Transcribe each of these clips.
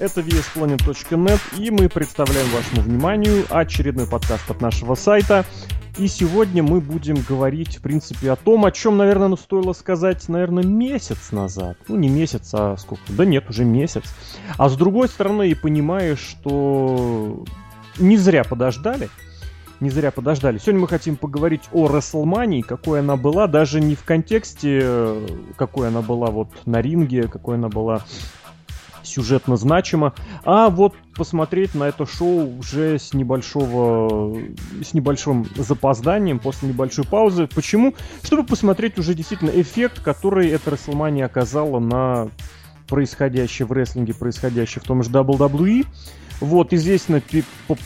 Это VSPlanet.net, и мы представляем вашему вниманию очередной подкаст от нашего сайта. И сегодня мы будем говорить, в принципе, о том, о чем, наверное, стоило сказать, наверное, месяц назад. Ну, не месяц, а сколько? Да нет, уже месяц. А с другой стороны, и понимаешь, что не зря подождали. Не зря подождали. Сегодня мы хотим поговорить о WrestleMania, какой она была, даже не в контексте, какой она была вот на ринге, какой она была сюжетно значимо, а вот посмотреть на это шоу уже с небольшого, с небольшим запозданием, после небольшой паузы. Почему? Чтобы посмотреть уже действительно эффект, который эта WrestleMania оказала на происходящее в рестлинге, происходящее в том же WWE. Вот, естественно,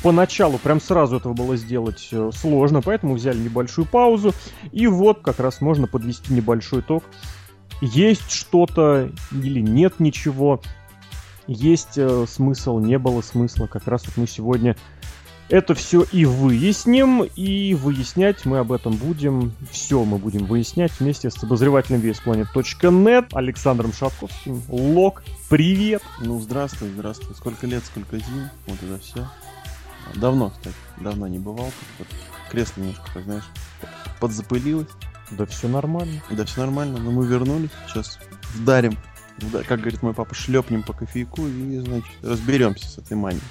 поначалу, прям сразу этого было сделать э, сложно, поэтому взяли небольшую паузу. И вот как раз можно подвести небольшой итог. Есть что-то или нет ничего есть э, смысл, не было смысла. Как раз вот мы сегодня это все и выясним, и выяснять мы об этом будем. Все мы будем выяснять вместе с обозревателем VSPlanet.net Александром Шатковским. Лок, привет! Ну, здравствуй, здравствуй. Сколько лет, сколько зим, вот это все. Давно, кстати, давно не бывал. Вот кресло немножко, так знаешь, подзапылилось. Да все нормально. Да все нормально, но мы вернулись, сейчас вдарим да, как говорит мой папа, шлепнем по кофейку и, значит, разберемся с этой манией.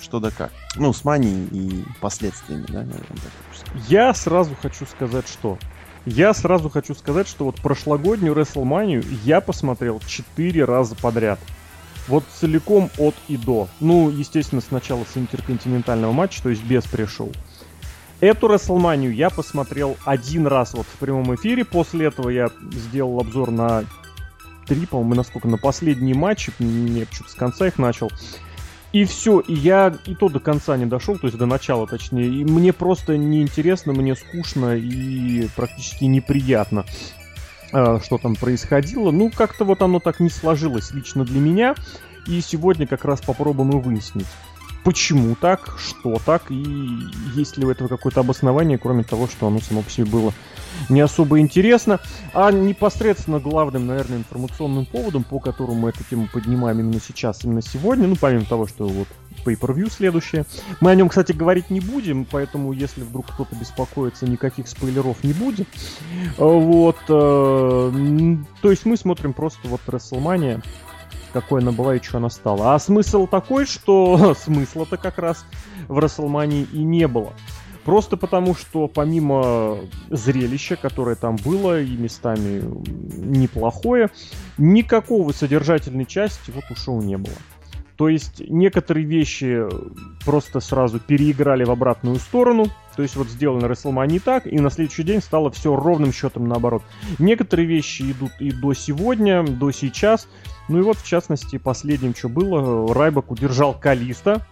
Что да как. Ну, с манией и последствиями, да, наверное, так Я сразу хочу сказать, что я сразу хочу сказать, что вот прошлогоднюю WrestleMania я посмотрел 4 раза подряд. Вот целиком от и до. Ну, естественно, сначала с интерконтинентального матча, то есть без пришел. Эту WrestleMania я посмотрел один раз вот в прямом эфире. После этого я сделал обзор на три, по-моему, насколько, на последние матчи, не что-то с конца их начал. И все, и я и то до конца не дошел, то есть до начала точнее. И мне просто неинтересно, мне скучно и практически неприятно, э, что там происходило. Ну, как-то вот оно так не сложилось лично для меня. И сегодня как раз попробуем и выяснить почему так, что так, и есть ли у этого какое-то обоснование, кроме того, что оно само по себе было не особо интересно. А непосредственно главным, наверное, информационным поводом, по которому мы эту тему поднимаем именно сейчас, именно сегодня, ну, помимо того, что вот pay-per-view следующее. Мы о нем, кстати, говорить не будем, поэтому, если вдруг кто-то беспокоится, никаких спойлеров не будет. Вот. Э, то есть мы смотрим просто вот WrestleMania какой она была и что она стала. А смысл такой, что смысла-то как раз в Расселмании и не было. Просто потому, что помимо зрелища, которое там было и местами неплохое, никакого содержательной части вот у шоу не было. То есть некоторые вещи просто сразу переиграли в обратную сторону. То есть вот сделано WrestleMania так, и на следующий день стало все ровным счетом наоборот. Некоторые вещи идут и до сегодня, до сейчас. Ну и вот, в частности, последним, что было, Райбок удержал Калиста.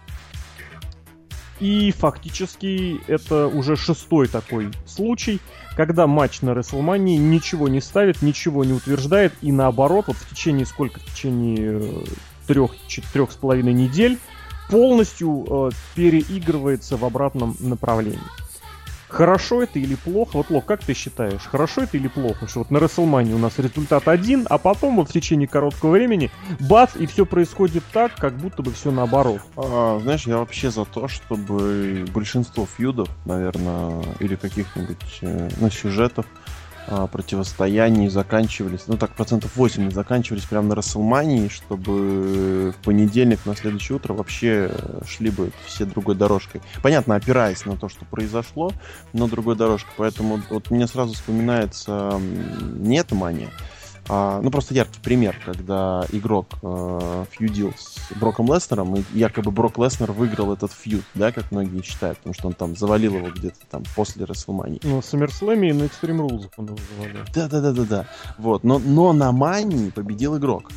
И фактически это уже шестой такой случай, когда матч на WrestleMania ничего не ставит, ничего не утверждает, и наоборот, вот в течение сколько? В течение э, трех, четырех с половиной недель полностью э, переигрывается в обратном направлении. Хорошо это или плохо? Вот, Лок, как ты считаешь, хорошо это или плохо, что вот на WrestleMania у нас результат один, а потом вот в течение короткого времени бац, и все происходит так, как будто бы все наоборот? А, знаешь, я вообще за то, чтобы большинство фьюдов, наверное, или каких-нибудь э, ну, сюжетов, а, противостояний заканчивались, ну так, процентов 80 заканчивались прямо на Расселмании, чтобы в понедельник на следующее утро вообще шли бы все другой дорожкой. Понятно, опираясь на то, что произошло, но другой дорожкой. Поэтому вот мне сразу вспоминается не эта мания, а, ну, просто яркий пример, когда игрок э, фьюдил с Броком Леснером, и якобы Брок Леснер выиграл этот фьюд, да, как многие считают, потому что он там завалил его где-то там после Расселмании. Ну, в SummerSlam и на Extreme Rules он его завалил. Да-да-да-да-да. Вот, но, но на Мании победил игрок.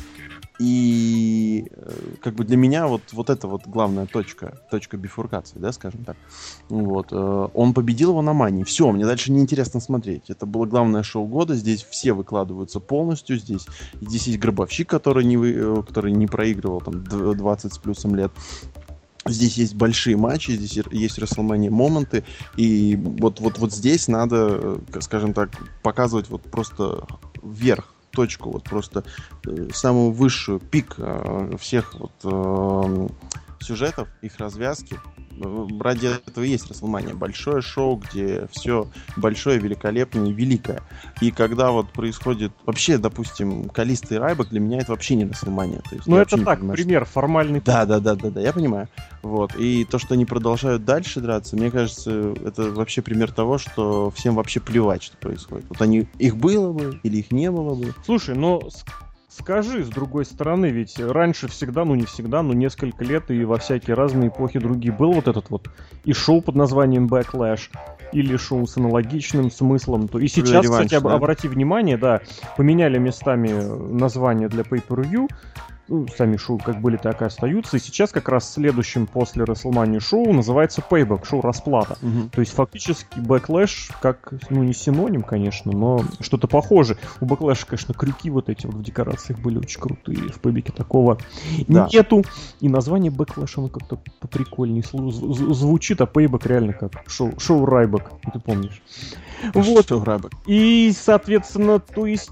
И э, как бы для меня вот, вот это вот главная точка, точка бифуркации, да, скажем так. Вот. Э, он победил его на мании. Все, мне дальше неинтересно смотреть. Это было главное шоу года. Здесь все выкладываются полностью. Здесь, здесь есть гробовщик, который не, вы, э, который не проигрывал там 20 с плюсом лет. Здесь есть большие матчи, здесь есть WrestleMania моменты, и вот, вот, вот здесь надо, скажем так, показывать вот просто вверх точку, вот просто э, самую высшую, пик э, всех вот э, сюжетов, их развязки, ради этого есть Расселмания. Большое шоу, где все большое, великолепное и великое. И когда вот происходит... Вообще, допустим, Калиста и Райбок для меня это вообще не Расселмания. Ну, это так, понимаю, пример, что... формальный. Да, да, да, да, да, я понимаю. Вот. И то, что они продолжают дальше драться, мне кажется, это вообще пример того, что всем вообще плевать, что происходит. Вот они... Их было бы или их не было бы. Слушай, но Скажи, с другой стороны, ведь раньше всегда, ну не всегда, но несколько лет и во всякие разные эпохи другие был вот этот вот и шоу под названием Backlash, или шоу с аналогичным смыслом. То и сейчас, реванш, кстати, да? обрати внимание, да, поменяли местами название для Pay-Per-View, ну, сами шоу как были, так и остаются. И сейчас как раз следующим после WrestleMania шоу называется Payback, шоу расплата. Угу. То есть фактически Backlash как, ну не синоним, конечно, но что-то похоже. У Backlash, конечно, крюки вот эти вот в декорациях были очень крутые. В Payback такого да. нету. И название Backlash, оно как-то поприкольнее звучит, а Payback реально как шоу, шоу Райбек, ты помнишь. Вот. Шоу Райбек. И, соответственно, то есть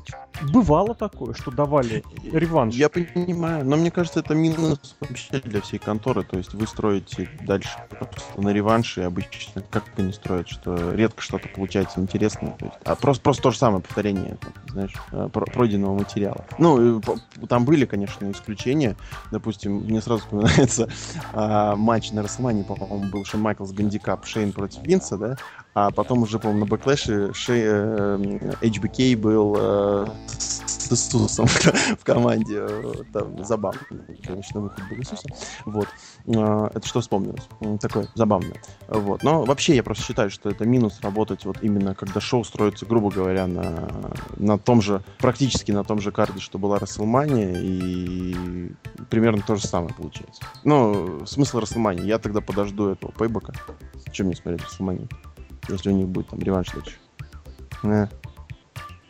Бывало такое, что давали реванш. Я понимаю, но мне кажется, это минус вообще для всей конторы. То есть вы строите дальше просто на реванше, обычно как бы не строят, что редко что-то получается интересное. То есть, а просто, просто то же самое повторение, знаешь, э, пройденного материала. Ну, там были, конечно, исключения. Допустим, мне сразу вспоминается а, матч на Рестлмании, по-моему, был Шон Майклс Гандикап Шейн против Винса, да? А потом уже, по-моему, на бэклэше Шейн, э, HBK был э, с Иисусом в команде. Там забавно. Конечно, выход был Иисуса. Вот. Э, это что вспомнилось? Такое забавное. Вот. Но вообще я просто считаю, что это минус работать вот именно когда шоу строится, грубо говоря, на, на том же, практически на том же карде, что была Расселмания, и примерно то же самое получается. Ну, смысл Расселмании. Я тогда подожду этого пейбека. Чем мне смотреть Расселманию? Если у них будет там реванш дальше. Да.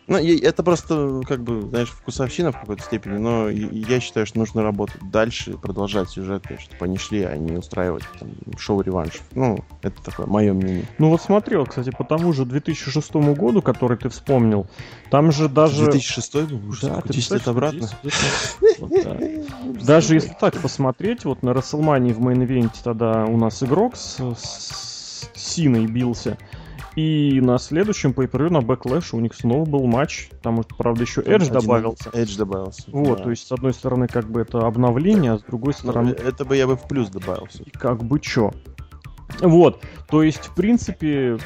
Ну, это просто, как бы, знаешь, вкусовщина в какой-то степени, но я считаю, что нужно работать дальше, продолжать сюжеты, чтобы они шли, а не устраивать там, шоу-реванш. Ну, это такое мое мнение. Ну вот смотрел, кстати, по тому же 2006 году, который ты вспомнил, там же даже... 2006 был? Уже да, 10 лет обратно. Даже если так посмотреть, вот на Рестлмании в мейн-ивенте тогда у нас игрок с Синой бился. И на следующем pay на Backlash у них снова был матч. Там, правда, еще Edge Один добавился. Edge добавился. Вот, да. то есть, с одной стороны, как бы это обновление, а с другой ну, стороны... Ну, это бы я бы в плюс добавился. Как бы чё. Вот, то есть, в принципе,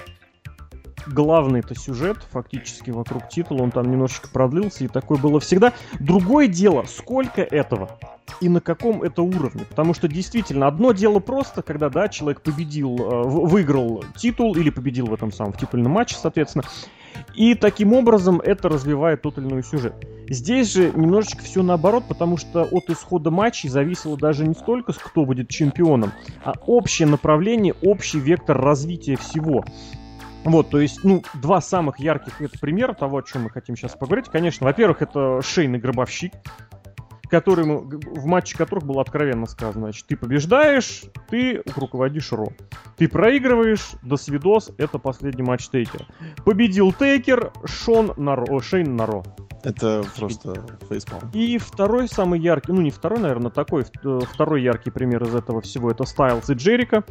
главный это сюжет фактически вокруг титула, он там немножечко продлился, и такое было всегда. Другое дело, сколько этого и на каком это уровне. Потому что действительно, одно дело просто, когда, да, человек победил, э, выиграл титул или победил в этом самом в титульном матче, соответственно, и таким образом это развивает тот или иной сюжет. Здесь же немножечко все наоборот, потому что от исхода матчей зависело даже не столько, кто будет чемпионом, а общее направление, общий вектор развития всего. Вот, то есть, ну, два самых ярких это примера того, о чем мы хотим сейчас поговорить. Конечно, во-первых, это Шейный Гробовщик, который мы, в матче которых было откровенно сказано, значит, ты побеждаешь, ты руководишь Ро. Ты проигрываешь, до свидос, это последний матч Тейкера. Победил Тейкер, Шон на Ро, Шейн на Ро. Это просто фейспалм. И второй самый яркий, ну не второй, наверное, такой, э, второй яркий пример из этого всего это Стайлз и Джерика,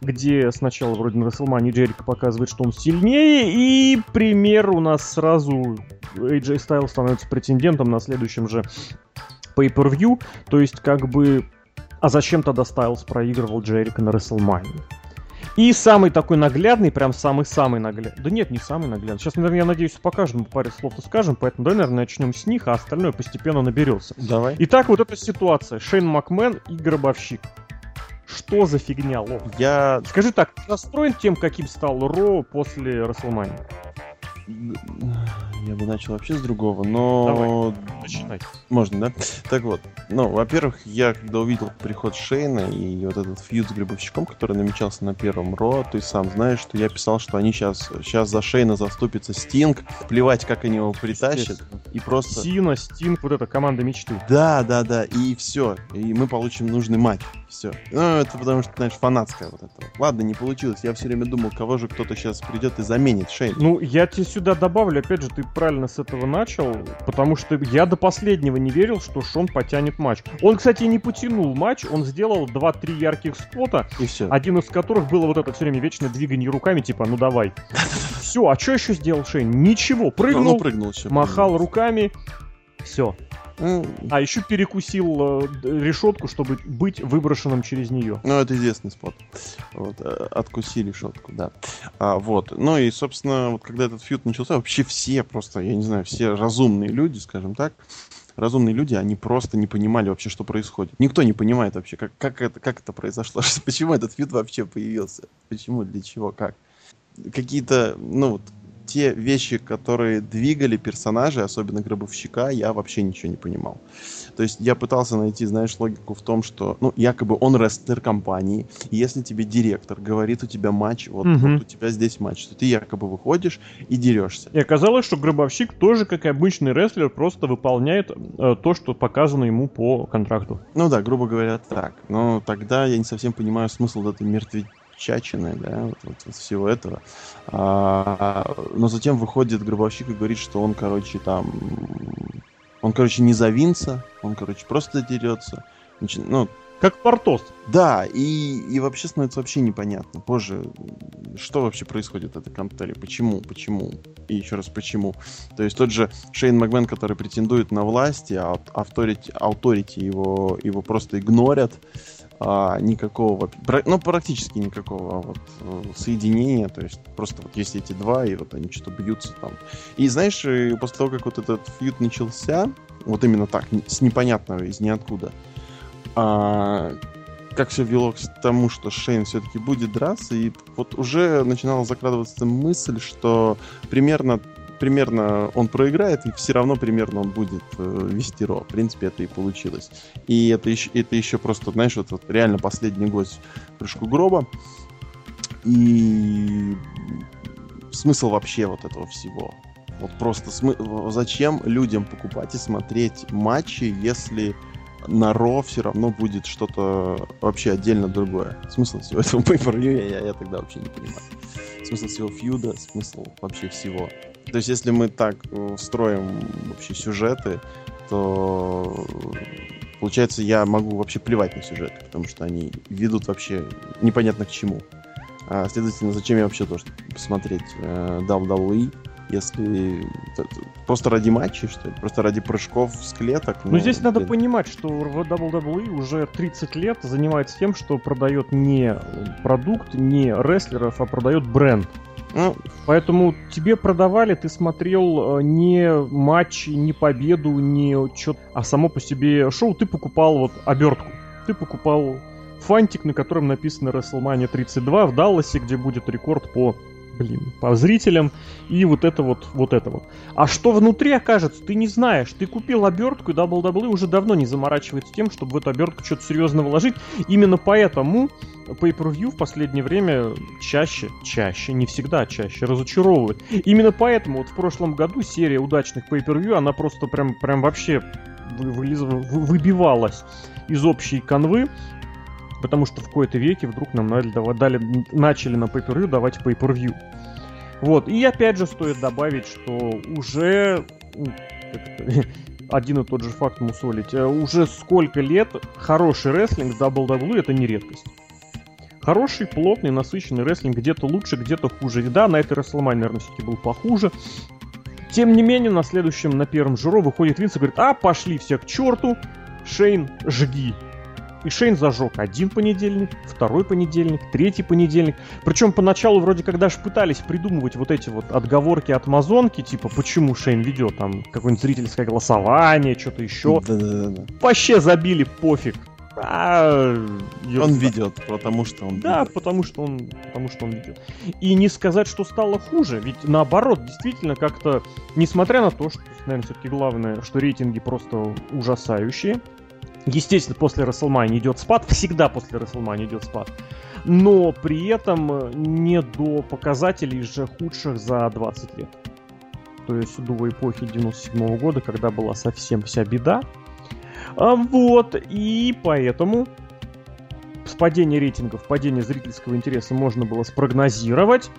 где сначала вроде на WrestleMania Джерика показывает, что он сильнее, и пример у нас сразу AJ Styles становится претендентом на следующем же pay-per-view, то есть как бы... А зачем тогда Стайлз проигрывал Джерика на WrestleMania? И самый такой наглядный, прям самый-самый наглядный. Да нет, не самый наглядный. Сейчас, наверное, я надеюсь, по каждому паре слов скажем, поэтому давай, наверное, начнем с них, а остальное постепенно наберется. Давай. Итак, вот эта ситуация. Шейн Макмен и Гробовщик. Что за фигня, Лов? Я... Скажи так, настроен тем, каким стал Ро после Расселмани? Я бы начал вообще с другого, но... Давай, начинай. Можно, да? Так вот, ну, во-первых, я когда увидел приход Шейна и вот этот фьюз с Грибовщиком, который намечался на первом Ро, ты сам знаешь, что я писал, что они сейчас, сейчас за Шейна заступится Стинг, плевать, как они его притащат, и просто... Сина, Стинг, вот эта команда мечты. Да, да, да, и все, и мы получим нужный матч, все. Ну, это потому что, знаешь, фанатская вот это. Ладно, не получилось, я все время думал, кого же кто-то сейчас придет и заменит Шейна. Ну, я тебе сюда добавлю, опять же, ты правильно с этого начал, потому что я до последнего не верил, что Шон потянет матч. Он, кстати, не потянул матч, он сделал 2-3 ярких спота, И все. один из которых было вот это все время вечное двигание руками, типа, ну давай. Все, а что еще сделал Шейн? Ничего, Ну, прыгнул, прыгнул еще. махал руками, все. А еще перекусил э, решетку, чтобы быть выброшенным через нее. Ну, это известный спот. Вот, э, откусили шотку, да. А, вот. Ну и, собственно, вот когда этот фьюд начался, вообще все просто, я не знаю, все разумные люди, скажем так, разумные люди, они просто не понимали вообще, что происходит. Никто не понимает вообще, как, как, это, как это произошло, почему этот фьюд вообще появился, почему, для чего, как. Какие-то, ну, вот, те вещи, которые двигали персонажей, особенно гробовщика, я вообще ничего не понимал. То есть я пытался найти, знаешь, логику в том, что, ну, якобы он рестлер компании, и если тебе директор говорит, у тебя матч, вот, Мгм. вот у тебя здесь матч, то ты якобы выходишь и дерешься. И оказалось, что гробовщик тоже, как и обычный рестлер, просто выполняет э, то, что показано ему по контракту. Ну да, грубо говоря, так. Но тогда я не совсем понимаю смысл этой мертвечачины, да, вот, всего этого. А, но затем выходит гробовщик и говорит, что он, короче, там... Он, короче, не за Винса, он, короче, просто дерется. Начи- Ну, Как Портос. Да, и, и вообще становится вообще непонятно. Позже, что вообще происходит в этой конторе? Почему? Почему? И еще раз, почему? То есть тот же Шейн Макмен, который претендует на власть, а авторити, authority его, его просто игнорят. А, никакого, ну, практически никакого вот, э, соединения. То есть просто вот есть эти два, и вот они что-то бьются там. И знаешь, и после того, как вот этот фьюд начался, вот именно так, с непонятного, из ниоткуда, а, как все вело к тому, что Шейн все-таки будет драться, и вот уже начинала закрадываться мысль, что примерно примерно он проиграет, и все равно примерно он будет э, вести Ро. В принципе, это и получилось. И это еще, это еще просто, знаешь, вот, вот реально последний гость прыжку гроба. И смысл вообще вот этого всего. Вот просто смы- зачем людям покупать и смотреть матчи, если на Ро все равно будет что-то вообще отдельно другое. Смысл всего этого pay я, я, я тогда вообще не понимаю. Смысл всего фьюда, смысл вообще всего. То есть, если мы так э, строим вообще сюжеты, то получается, я могу вообще плевать на сюжеты, потому что они ведут вообще непонятно к чему. А, следовательно, зачем я вообще должен посмотреть э, WWE, если просто ради матчей, что ли? Просто ради прыжков с клеток? Ну, здесь надо понимать, что WWE уже 30 лет занимается тем, что продает не продукт, не рестлеров, а продает бренд. Ну, Поэтому тебе продавали, ты смотрел э, не матч, не победу, не что а само по себе шоу, ты покупал вот обертку. Ты покупал фантик, на котором написано WrestleMania 32 в Далласе, где будет рекорд по блин, по зрителям, и вот это вот, вот это вот. А что внутри окажется, ты не знаешь. Ты купил обертку, и WWE уже давно не заморачивается тем, чтобы в эту обертку что-то серьезно вложить. Именно поэтому Pay-Per-View в последнее время чаще, чаще, не всегда чаще, разочаровывает. Именно поэтому вот в прошлом году серия удачных Pay-Per-View, она просто прям, прям вообще выбивалась из общей канвы, потому что в какой-то веке вдруг нам дали, начали на Pay-Per-View давать Pay-Per-View. Вот, и опять же стоит добавить, что уже один и тот же факт мусолить. э, Уже сколько лет хороший рестлинг в WWE это не редкость. Хороший, плотный, насыщенный рестлинг где-то лучше, где-то хуже. И да, на этой WrestleMania, наверное, все-таки был похуже. Тем не менее, на следующем, на первом жиро выходит Винс и говорит, а, пошли все к черту, Шейн, жги. И Шейн зажег один понедельник, второй понедельник, третий понедельник. Причем поначалу вроде как даже пытались придумывать вот эти вот отговорки от Мазонки, типа почему Шейн ведет там какое-нибудь зрительское голосование, что-то еще. Да-да-да. Вообще забили, пофиг. А, он ведет, потому что он Да, ведет. потому что он, потому что он ведет. И не сказать, что стало хуже, ведь наоборот, действительно как-то, несмотря на то, что, наверное, все-таки главное, что рейтинги просто ужасающие. Естественно, после WrestleMania идет спад, всегда после WrestleMania идет спад. Но при этом не до показателей же худших за 20 лет. То есть до эпохи 97 -го года, когда была совсем вся беда. А, вот, и поэтому падение рейтингов, падение зрительского интереса можно было спрогнозировать,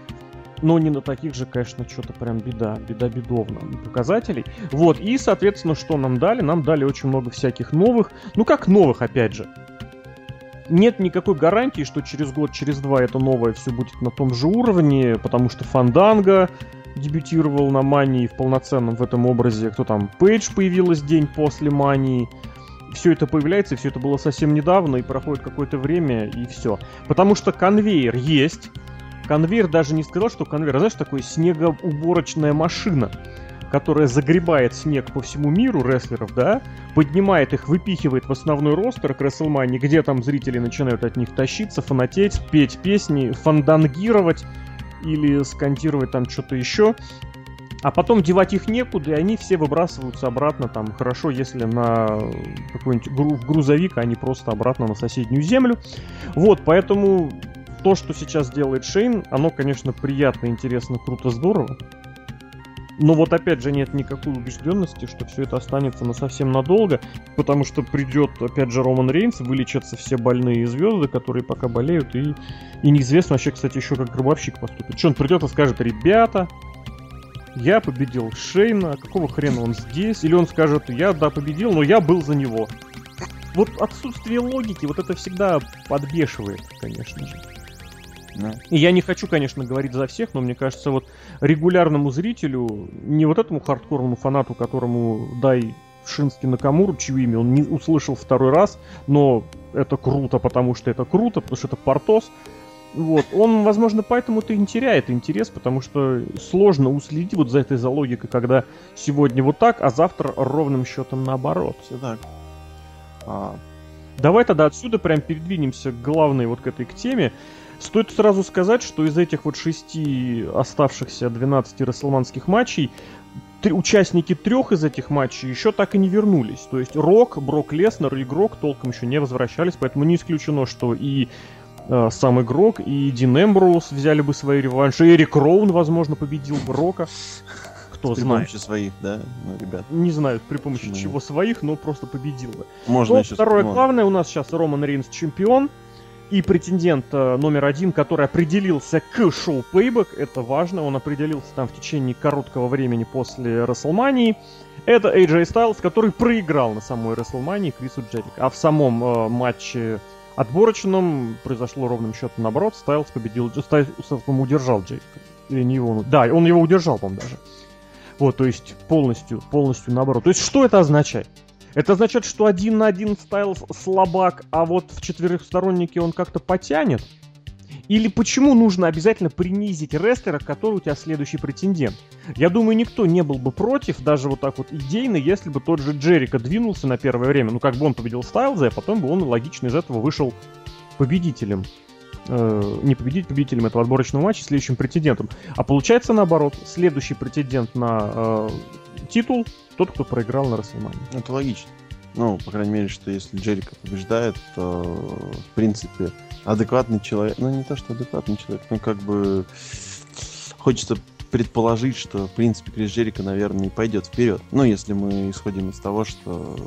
но не на таких же, конечно, что-то прям беда, беда бедовно показателей. Вот, и, соответственно, что нам дали? Нам дали очень много всяких новых, ну как новых, опять же. Нет никакой гарантии, что через год, через два это новое все будет на том же уровне, потому что Фанданга дебютировал на Мании в полноценном в этом образе, кто там, Пейдж появилась день после Мании, все это появляется, все это было совсем недавно, и проходит какое-то время, и все. Потому что конвейер есть. Конвейер даже не сказал, что конвейер, а знаешь, такой снегоуборочная машина, которая загребает снег по всему миру рестлеров, да, поднимает их, выпихивает в основной ростер к WrestleMania, где там зрители начинают от них тащиться, фанатеть, петь песни, фандангировать или скантировать там что-то еще. А потом девать их некуда, и они все выбрасываются обратно, там, хорошо, если на какой-нибудь гру- грузовик, а не просто обратно на соседнюю землю. Вот, поэтому то, что сейчас делает Шейн, оно, конечно, приятно, интересно, круто, здорово. Но вот опять же нет никакой убежденности, что все это останется на совсем надолго, потому что придет опять же Роман Рейнс, вылечатся все больные звезды, которые пока болеют, и, и неизвестно вообще, кстати, еще как гробовщик поступит. Что он придет и скажет, ребята, я победил Шейна, какого хрена он здесь? Или он скажет, я, да, победил, но я был за него. Вот отсутствие логики, вот это всегда подбешивает, конечно же. И я не хочу, конечно, говорить за всех, но мне кажется, вот регулярному зрителю, не вот этому хардкорному фанату, которому дай Шински Накамуру, чье имя он не услышал второй раз, но это круто, потому что это круто, потому что это Портос, вот. Он, возможно, поэтому-то и не теряет интерес, потому что сложно уследить вот за этой за логикой, когда сегодня вот так, а завтра ровным счетом наоборот. Все так. А... Давай тогда отсюда прям передвинемся к главной вот к этой к теме. Стоит сразу сказать, что из этих вот шести оставшихся 12 расселманских матчей три, участники трех из этих матчей еще так и не вернулись. То есть Рок, Брок Леснер и Игрок толком еще не возвращались, поэтому не исключено, что и э, сам игрок, и Дин Эмброуз взяли бы свои реванши, и Эрик Роун, возможно, победил бы Рока. Кто при знает. При помощи своих, да, ну, ребят. Не знаю, при помощи Почему? чего своих, но просто победил бы. Можно но еще... Второе можно. главное, у нас сейчас Роман Рейнс чемпион, и претендент э, номер один, который определился к шоу Payback, это важно, он определился там в течение короткого времени после Расселмании. Это AJ Styles, который проиграл на самой Расселмании Крису Джерик. А в самом э, матче отборочном произошло ровным счетом наоборот. Стайлз победил, Стайлз, по-моему, удержал Джейка. Или не его, да, он его удержал, по-моему, даже. Вот, то есть полностью, полностью наоборот. То есть что это означает? Это означает, что один на один Стайлз слабак, а вот в четырехстороннике он как-то потянет? Или почему нужно обязательно принизить рестлера, который у тебя следующий претендент? Я думаю, никто не был бы против, даже вот так вот идейно, если бы тот же Джерика двинулся на первое время. Ну, как бы он победил Стайлза, а потом бы он логично из этого вышел победителем. Э, не победить победителем этого отборочного матча, следующим претендентом. А получается наоборот, следующий претендент на э, титул тот, кто проиграл на Расселмане. Это логично. Ну, по крайней мере, что если Джерика побеждает, то, в принципе, адекватный человек, ну не то, что адекватный человек, но как бы хочется предположить, что, в принципе, Крис Джерика, наверное, и пойдет вперед. Ну, если мы исходим из того, что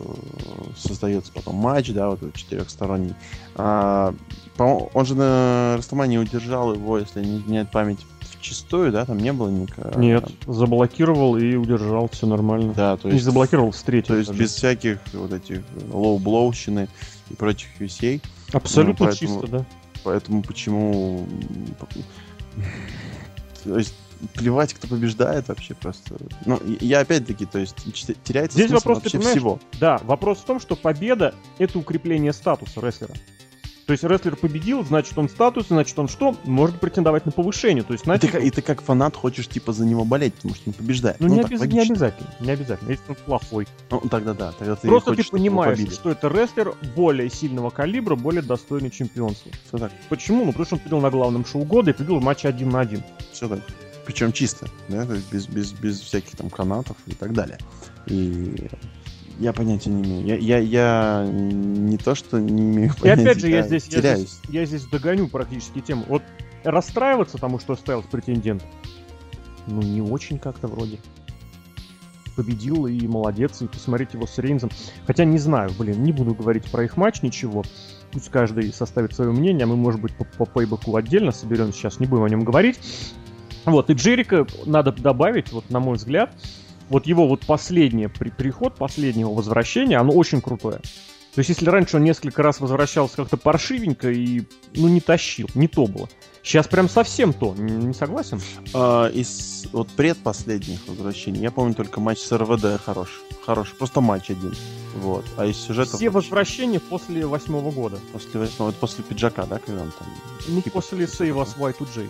создается потом матч, да, вот этот четырехсторонний. А, он же на Рестлмании удержал его, если не изменяет память, чистую, да, там не было никакого... Нет, заблокировал и удержал, все нормально. Да, то есть... Не заблокировал, встретил. То есть даже. без всяких вот этих лоу-блоущины и прочих вещей. Абсолютно ну, поэтому, чисто, да. Поэтому почему... То есть плевать, кто побеждает вообще просто. Ну, я опять-таки, то есть теряется Здесь вопрос, вообще ты всего. Да, вопрос в том, что победа — это укрепление статуса рестлера. То есть рестлер победил, значит он статус, значит он что? Может претендовать на повышение. То есть, И ты, значит, и ты как фанат хочешь типа за него болеть, потому что он побеждает. ну, не, так обяз- не обязательно, не обязательно, если он плохой. Ну, тогда да, тогда ты Просто хочешь, ты понимаешь, что это рестлер более сильного калибра, более достойный чемпионства. Все так, Почему? Ну, потому что он победил на главном шоу года и победил в матче один на один. все так. Причем чисто, да, без, без, без всяких там канатов и так далее. И я понятия не имею. Я, я, я не то, что не имею И понятия, опять же, я здесь, я теряюсь. здесь, я здесь догоню практически тему. Вот расстраиваться тому, что Стайлз претендент, ну, не очень как-то вроде. Победил и молодец, и посмотреть его с Рейнзом. Хотя не знаю, блин, не буду говорить про их матч ничего. Пусть каждый составит свое мнение, а мы, может быть, по, по пейбеку отдельно соберем, сейчас не будем о нем говорить. Вот, и Джерика надо добавить, вот на мой взгляд, вот его вот последний при- приход, последнего возвращения, оно очень крутое. То есть, если раньше он несколько раз возвращался как-то паршивенько и, ну, не тащил, не то было. Сейчас прям совсем то, не согласен? А, из вот предпоследних возвращений я помню только матч с РВД хороший. Хороший, просто матч один. Вот. А из сюжетов... Все возвращения после восьмого года. После восьмого, это после пиджака, да, когда он там... Ну, Типа- после Save Us Y2J.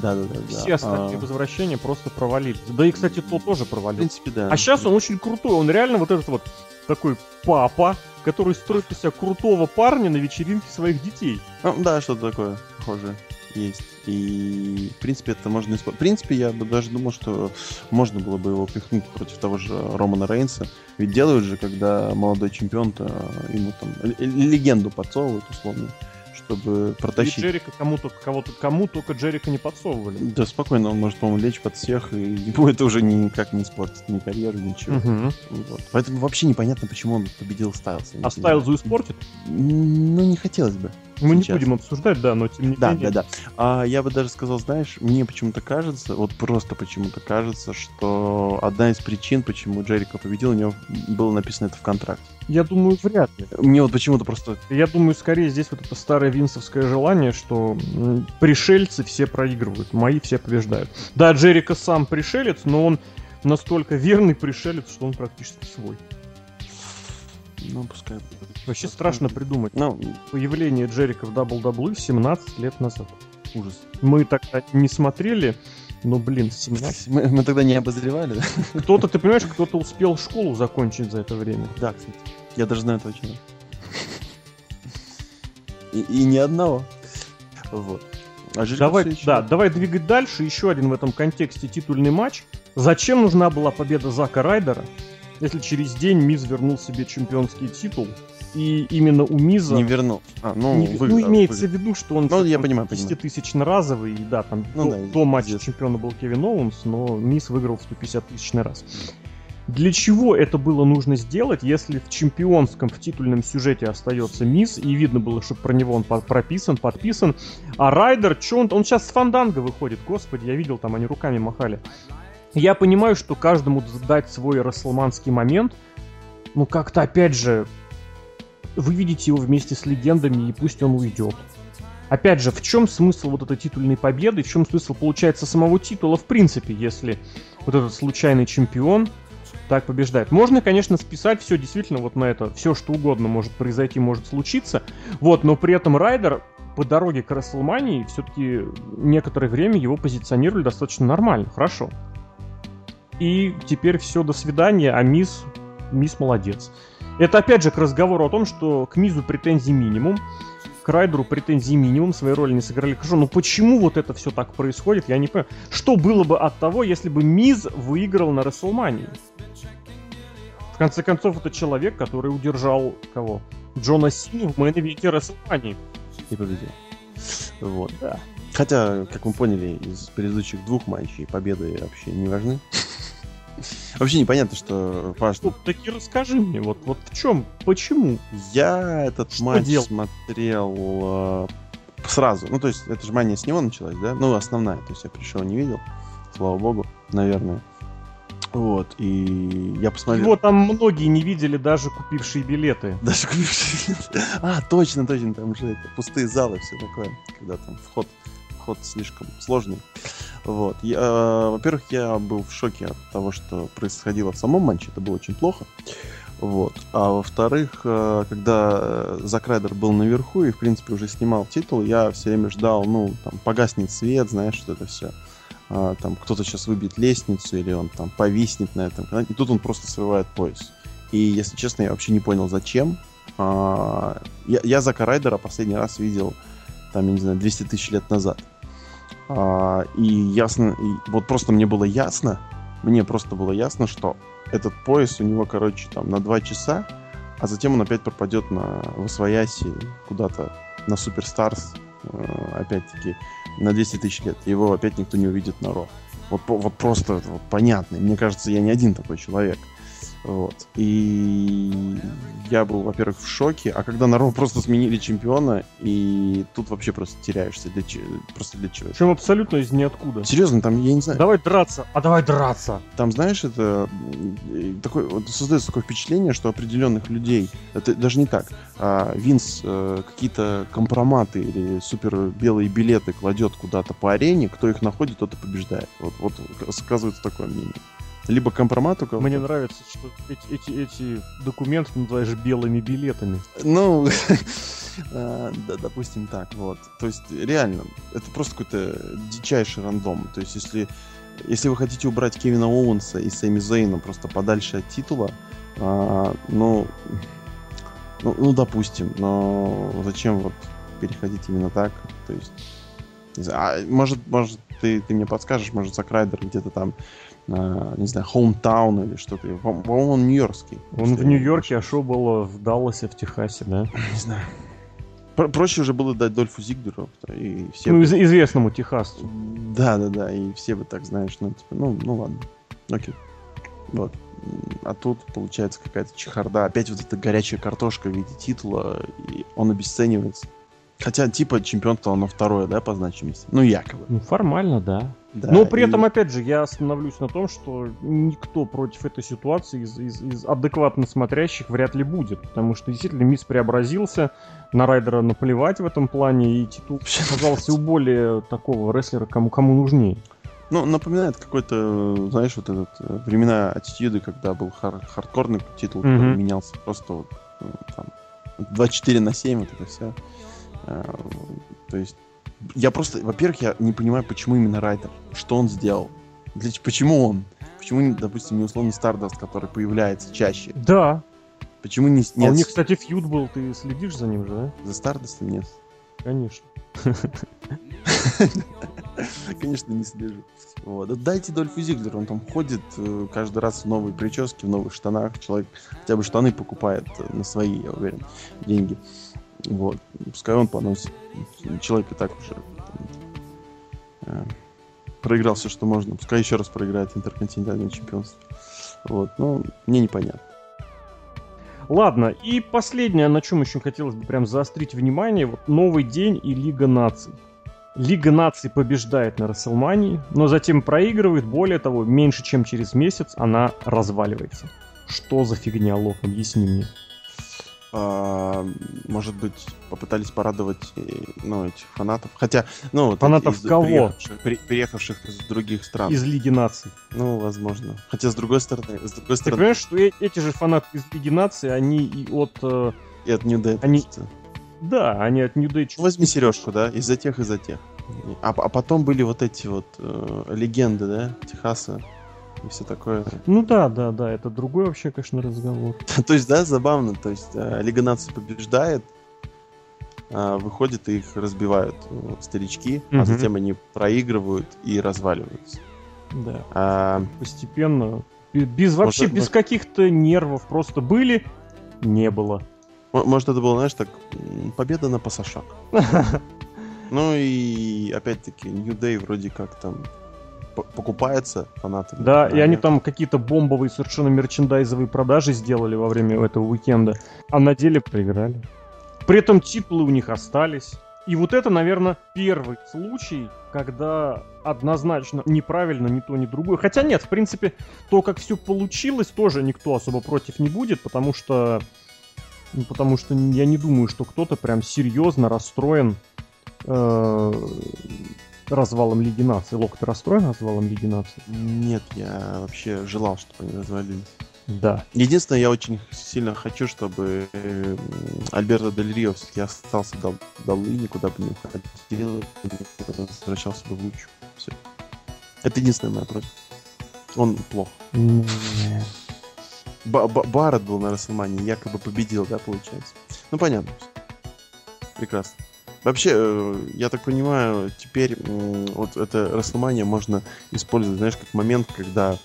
Да, да, да. Все остальные А, возвращения просто провалились. Да и, кстати, то тоже в провалился. принципе, да. А сейчас он очень крутой, он реально вот этот вот такой папа, который строит из себя крутого парня на вечеринке своих детей. Ну, да, что-то такое похожее есть. И, в принципе, это можно использовать. В принципе, я бы даже думал, что можно было бы его пихнуть против того же Романа Рейнса. Ведь делают же, когда молодой чемпион-то ему там легенду подсовывают, условно, чтобы И протащить. Джерика кому-то, кого-то, кому только Джерика не подсовывали. Да, спокойно, он может, по-моему, лечь под всех, и ему это уже никак не испортит ни карьеру, ничего. Мгм. Вот. Поэтому вообще непонятно, почему он победил Стайлса. А. Стайлзу испортит? Ну, не хотелось бы. Мы не Сейчас. будем обсуждать, да, но тем не Да, менее. да, да. А я бы даже сказал, знаешь, мне почему-то кажется, вот просто почему-то кажется, что одна из причин, почему Джерика победил, у него было написано это в контракте. Я думаю, вряд ли. Мне вот почему-то просто... Я думаю, скорее здесь вот это старое винсовское желание, что пришельцы все проигрывают, мои все побеждают. Да, Джерика сам пришелец, но он настолько верный пришелец, что он практически свой. Ну, пускай... Вообще страшно придумать. Ну, Появление Джерика в WWE 17 лет назад. ужас. Мы тогда не смотрели, но, блин, 17. Мы, мы тогда не обозревали, да? Кто-то, ты понимаешь, кто-то успел школу закончить за это время. Да, кстати. Я даже знаю человека. И, и ни одного. Вот. А Давай, ещё- да, давай двигать дальше. Еще один в этом контексте титульный матч. Зачем нужна была победа Зака Райдера, если через день Миз вернул себе чемпионский титул? И именно у Миза... Не вернул. А, ну, не- выиграл, ну, имеется выиграл. в виду, что он Ну, я там понимаю, понимаю. 10-тысячно разовый, и да, там Ну до, да, до матча известно. чемпиона был Кевин Оуэнс, но Миз выиграл в 150 тысячный раз. Для чего это было нужно сделать, если в чемпионском, в титульном сюжете остается Мисс, и видно было, что про него он прописан, подписан, а Райдер, что он, он сейчас с Фанданго выходит, господи, я видел, там они руками махали. Я понимаю, что каждому дать свой расселманский момент, ну как-то опять же, вы видите его вместе с легендами, и пусть он уйдет. Опять же, в чем смысл вот этой титульной победы, в чем смысл, получается, самого титула в принципе, если вот этот случайный чемпион так побеждает. Можно, конечно, списать все действительно вот на это, все что угодно может произойти, может случиться, вот, но при этом Райдер по дороге к Расселмании все-таки некоторое время его позиционировали достаточно нормально, хорошо. И теперь все, до свидания, а Мисс, Мисс молодец. Это опять же к разговору о том, что к Мизу претензий минимум, к Райдеру претензий минимум, своей роли не сыграли хорошо. Но почему вот это все так происходит, я не понимаю. Что было бы от того, если бы Миз выиграл на Расселмании? В конце концов, это человек, который удержал кого? Джона Сину в мейн-ивенте Рестлмании. И победил. Вот. Да. Хотя, как мы поняли из предыдущих двух матчей, победы вообще не важны. Вообще непонятно, что важно. Ну, таки расскажи мне, вот, вот в чем, почему? Я этот Что матч делал? смотрел э, сразу. Ну, то есть, это же мания с него началась, да? Ну, основная. То есть, я пришел, не видел. Слава богу, наверное. Вот, и я посмотрел... Его там многие не видели, даже купившие билеты. Даже купивший- А, точно, точно, там же это, пустые залы, все такое, когда там вход, вход слишком сложный. Вот. Я, э, во-первых, я был в шоке от того, что происходило в самом матче, это было очень плохо. Вот. А во-вторых, э, когда Зак Райдер был наверху и, в принципе, уже снимал титул, я все время ждал, ну, там, погаснет свет, знаешь, что это все. А, там кто-то сейчас выбьет лестницу или он там повиснет на этом. И тут он просто срывает пояс. И, если честно, я вообще не понял, зачем. А, я, я Зака Райдера последний раз видел, там, я не знаю, 200 тысяч лет назад. А, и ясно, и вот просто мне было ясно, мне просто было ясно, что этот пояс у него, короче, там на 2 часа, а затем он опять пропадет на Восвояси куда-то на Суперстарс, э, опять-таки, на 200 тысяч лет. Его опять никто не увидит на Ро. Вот, вот просто вот, понятно. Мне кажется, я не один такой человек. Вот. И я был, во-первых, в шоке, а когда на Ро просто сменили чемпиона, и тут вообще просто теряешься. Для че... Просто для чего? Причем абсолютно из ниоткуда. Серьезно, там, я не знаю... Давай драться, а давай драться! Там, знаешь, это такое, вот, создается такое впечатление, что определенных людей, это даже не так, а Винс э, какие-то компроматы или супер белые билеты кладет куда-то по арене, кто их находит, тот и побеждает. Вот, вот сказывается такое мнение либо компромат у кого Мне нравится, что эти, эти, эти документы называешь белыми билетами. Ну, да, допустим так, вот. То есть, реально, это просто какой-то дичайший рандом. То есть, если, если вы хотите убрать Кевина Оуэнса и Сэмми Зейна просто подальше от титула, а, ну, ну, ну, допустим, но зачем вот переходить именно так? То есть, а, может, может, ты, ты мне подскажешь, может, Закрайдер где-то там не знаю, Hometown или что-то. По-моему, он нью-йоркский. Он в Нью-Йорке, а шоу было в Далласе, в Техасе, да? Не знаю. Проще уже было дать Дольфу Зигдеру. И все ну, бы... известному техасцу. Да, да, да. И все бы так, знаешь, ну, типа, ну, ну ладно. Окей. Вот. А тут получается какая-то чехарда. Опять вот эта горячая картошка в виде титула, и он обесценивается. Хотя, типа, чемпионство оно второе, да, по значимости? Ну, якобы. Ну, формально, да. да Но при и... этом, опять же, я остановлюсь на том, что никто против этой ситуации из, из, из адекватно смотрящих вряд ли будет. Потому что, действительно, Мисс преобразился, на Райдера наплевать в этом плане, и титул оказался у более такого рестлера, кому, кому нужнее. Ну, напоминает какой-то, знаешь, вот этот э, времена аттитюды, когда был хар- хардкорный титул, mm-hmm. который менялся просто вот ну, там 24 на 7, вот это все. Э, то есть, я просто, во-первых, я не понимаю, почему именно Райдер, что он сделал, для, почему он, почему, допустим, не условный Стардаст, который появляется чаще. Да. Почему не... Нет... А у них, кстати, фьюд был, ты следишь за ним же, да? За Стардастом нет. Конечно. Конечно, не слежу. Вот. Дайте Дольфу Зиглер, он там ходит э, каждый раз в новые прически, в новых штанах. Человек хотя бы штаны покупает э, на свои, я уверен, деньги. Вот. Пускай он поносит. Человек и так уже э, проиграл все, что можно. Пускай еще раз проиграет интерконтинентальное чемпионство. Вот. Но мне непонятно. Ладно, и последнее, на чем еще хотелось бы прям заострить внимание, вот новый день и Лига наций. Лига наций побеждает на Расселмании, но затем проигрывает, более того, меньше чем через месяц она разваливается. Что за фигня, Лох, объясни мне. А, может быть, попытались порадовать э, ну, этих фанатов. Хотя, ну, фанатов из, кого? Приехавших, при, приехавших из других стран. Из Лиги наций. Ну, возможно. Хотя, с другой стороны, с другой Ты стороны... понимаешь, что э, эти же фанаты из Лиги наций, они и от... Э, и от New Day. Они... Да, они от New Day. Возьми сережку, да, из-за тех, из-за тех. А, а потом были вот эти вот э, легенды, да, Техаса и все такое. Ну да, да, да, это другой вообще, конечно, разговор. то есть, да, забавно, то есть э, Лига наций побеждает, а, выходит и их разбивают э, старички, а затем они проигрывают и разваливаются. Да. А... Постепенно, без вообще, может, без может... каких-то нервов, просто были, не было. Может, это было, знаешь, так, победа на пасашак. Ну и опять-таки New Day вроде как там покупается фанатами. Да, и они там какие-то бомбовые совершенно мерчендайзовые продажи сделали во время этого уикенда, а на деле проиграли. При этом титулы у них остались. И вот это, наверное, первый случай, когда однозначно неправильно ни то, ни другое. Хотя нет, в принципе, то, как все получилось, тоже никто особо против не будет, потому что... Ну, потому что я не думаю, что кто-то прям серьезно расстроен э, развалом Лиги Наций. Лок, ты расстроен развалом Лиги Наций? Нет, я вообще желал, чтобы они развалились. Да. Единственное, я очень сильно хочу, чтобы Альберто Дель Рио все-таки остался до долы, никуда бы не уходил, возвращался бы в луч. Все. Это единственная моя просьба. Он плох. Барретт был на Расселмане, якобы победил, да, получается? Ну, понятно. Прекрасно. Вообще, э, я так понимаю, теперь вот это Расселмания можно использовать, знаешь, как момент, когда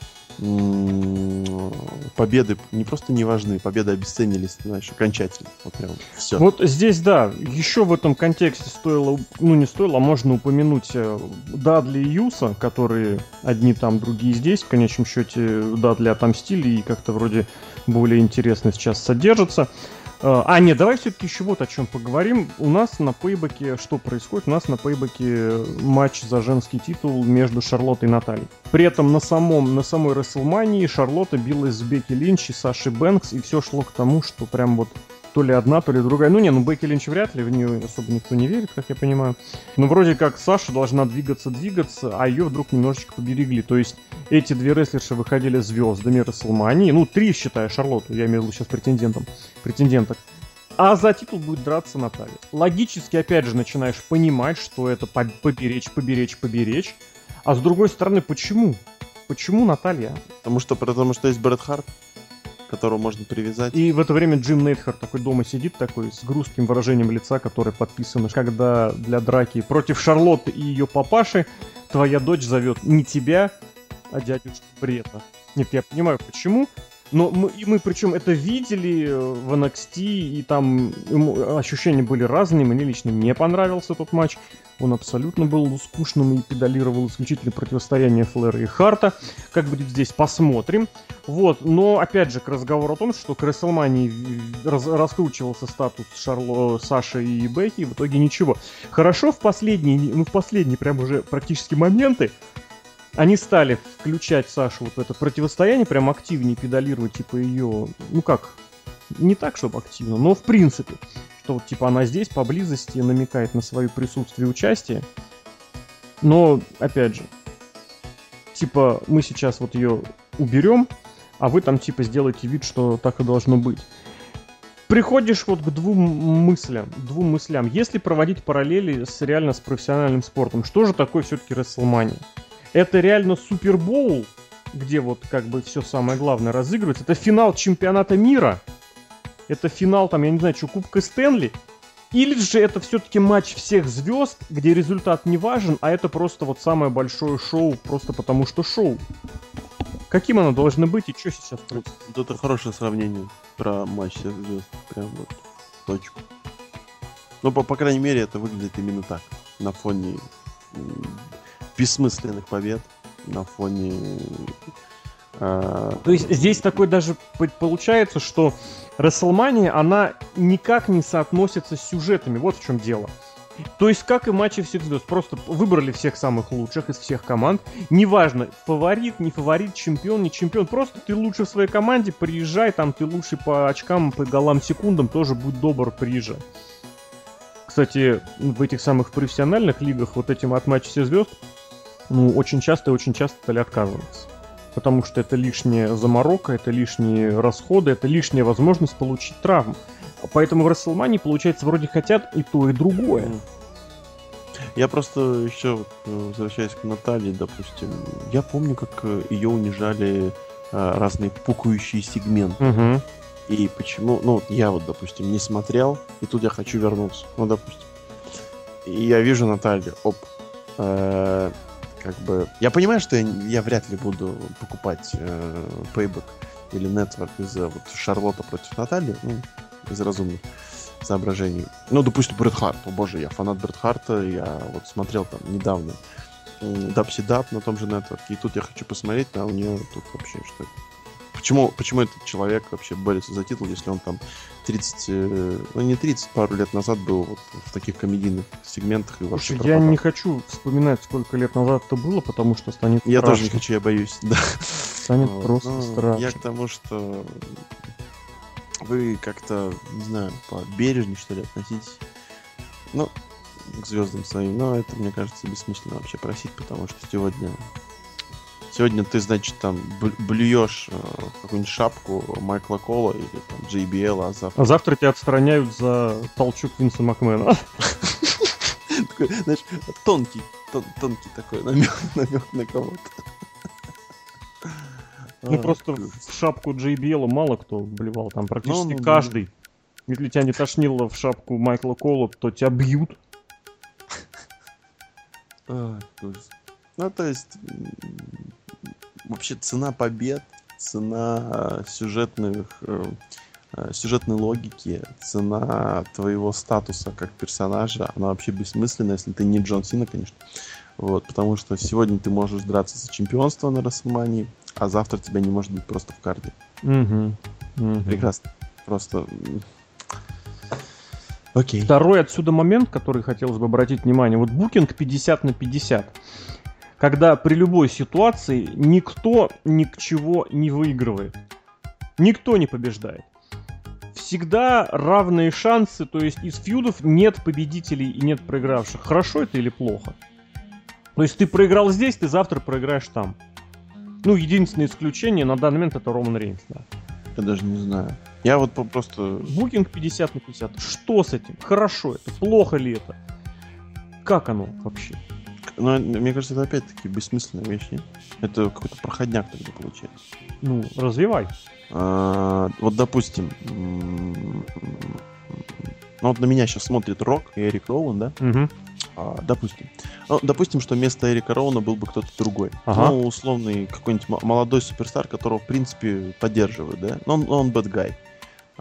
победы не просто не важны, победы обесценились, знаешь, окончательно. Вот прям все. Вот здесь, да, еще в этом контексте стоило, ну не стоило, а можно упомянуть э, Дадли и Юса, которые одни там, другие здесь. В конечном счете Дадли отомстили и как-то вроде более интересно сейчас содержатся. Э, а, нет, давай все-таки еще вот о чем поговорим. У нас на пейбеке что происходит? У нас на пейбеке матч за женский титул между Шарлоттой и Натальей. При этом на, самом, на самой Расселмании Шарлотта билась с Бекки Линч и Сашей Бэнкс, и все шло к тому, что прям вот то ли одна, то ли другая. Ну не, ну Бекки Линч вряд ли, в нее особо никто не верит, как я понимаю. Но вроде как Саша должна двигаться-двигаться, а ее вдруг немножечко поберегли. То есть эти две рестлерши выходили звездами Расселмании. Ну, три, считая Шарлотту, я имею в виду сейчас претендентом, претенденток. А за титул будет драться Наталья. Логически, опять же, начинаешь понимать, что это поберечь, поберечь, поберечь. А с другой стороны, почему? Почему Наталья? Потому что, потому что есть Брэд Харт которого можно привязать. И в это время Джим Нейтхард такой дома сидит, такой с грустным выражением лица, которое подписано, когда для драки против Шарлотты и ее папаши твоя дочь зовет не тебя, а дядюшку Брета. Нет, я понимаю, почему, но мы, и мы причем это видели э, в NXT, и там ощущения были разные. Мне лично не понравился тот матч. Он абсолютно был скучным и педалировал исключительно противостояние Флэра и Харта. Как будет здесь, посмотрим. Вот, но опять же, к разговору о том, что к Расселмании раз, раскручивался статус Шарло, Саши и Бекки, в итоге ничего. Хорошо в последние, ну в последние прям уже практически моменты они стали включать Сашу вот в это противостояние, прям активнее педалировать, типа, ее, ну как, не так, чтобы активно, но в принципе, что вот, типа, она здесь, поблизости, намекает на свое присутствие и участие. Но, опять же, типа, мы сейчас вот ее уберем, а вы там, типа, сделаете вид, что так и должно быть. Приходишь вот к двум мыслям, двум мыслям. Если проводить параллели с реально с профессиональным спортом, что же такое все-таки Расселмания? Это реально Супербоул, где вот как бы все самое главное разыгрывается. Это финал чемпионата мира. Это финал там, я не знаю, что, Кубка Стэнли. Или же это все-таки матч всех звезд, где результат не важен, а это просто вот самое большое шоу, просто потому что шоу. Каким оно должно быть и что сейчас происходит? Это хорошее сравнение про матч всех звезд. Прям вот точку. Ну, по, по крайней мере, это выглядит именно так. На фоне бессмысленных побед на фоне... Э... То есть здесь такой даже получается, что Расселмания, она никак не соотносится с сюжетами. Вот в чем дело. То есть, как и матчи всех звезд, просто выбрали всех самых лучших из всех команд. Неважно, фаворит, не фаворит, чемпион, не чемпион. Просто ты лучше в своей команде, приезжай, там ты лучше по очкам, по голам, секундам, тоже будь добр, приезжай. Кстати, в этих самых профессиональных лигах вот этим от матча всех звезд ну, очень часто и очень часто стали отказываться. Потому что это лишняя заморока, это лишние расходы, это лишняя возможность получить травму. Поэтому в Расселмане, получается, вроде хотят и то, и другое. Я просто еще возвращаясь к Наталье, допустим, я помню, как э, ее унижали э, разные пукающие сегменты. Угу. И почему, ну, я вот, допустим, не смотрел, и тут я хочу вернуться. Ну, допустим. И я вижу Наталью, оп, э, как бы... Я понимаю, что я, я вряд ли буду покупать э, Payback или Network из-за вот Шарлотта против Натальи, ну, из разумных соображений. Ну, допустим, Брэд Харт. О боже, я фанат Брэд Харта, я вот смотрел там недавно Дапси Дап на том же Network, и тут я хочу посмотреть, а у нее тут вообще что Почему, почему этот человек вообще борется за титул, если он там 30, э, ну не 30, пару лет назад был вот в таких комедийных сегментах и вообще Слушай, Я не хочу вспоминать, сколько лет назад это было, потому что станет Я страшно. тоже не хочу, я боюсь, да. Станет вот, просто ну, страшно. Я к тому, что вы как-то, не знаю, побережнее, что ли, относитесь. Ну, к звездам своим. Но это, мне кажется, бессмысленно вообще просить, потому что сегодня Сегодня ты, значит, там блюешь э, какую-нибудь шапку Майкла Кола или там JBL, а завтра... А завтра тебя отстраняют за толчок Винса Макмена. Знаешь, тонкий, тонкий такой намек, на кого-то. Ну просто в шапку JBL мало кто блевал, там практически ну, каждый. Если тебя не тошнило в шапку Майкла Кола, то тебя бьют. Ну, то есть, вообще цена побед, цена сюжетных, э, э, сюжетной логики, цена твоего статуса как персонажа, она вообще бессмысленна, если ты не Джон Сина, конечно. Вот, потому что сегодня ты можешь драться за чемпионство на Расселмании, а завтра тебя не может быть просто в карте. Угу. угу. Прекрасно. Просто Окей. Второй отсюда момент, который хотелось бы обратить внимание. Вот букинг 50 на 50. Когда при любой ситуации никто ни к чего не выигрывает. Никто не побеждает. Всегда равные шансы, то есть из фьюдов нет победителей и нет проигравших. Хорошо это или плохо? То есть ты проиграл здесь, ты завтра проиграешь там. Ну, единственное исключение на данный момент это Роман Рейнс, да. Я даже не знаю. Я вот просто... Букинг 50 на 50. Что с этим? Хорошо это? Плохо ли это? Как оно вообще? Ну, мне кажется, это опять-таки бессмысленная вещь, нет? Это какой-то проходняк тогда получается. Ну, развивай. А, вот, допустим, ну вот на меня сейчас смотрит Рок и Эрик Роуэн, да? Угу. А, допустим. Ну, допустим, что вместо Эрика Роуна был бы кто-то другой. Ага. Ну, условный какой-нибудь молодой суперстар, которого, в принципе, поддерживают, да? Но он, он bad guy.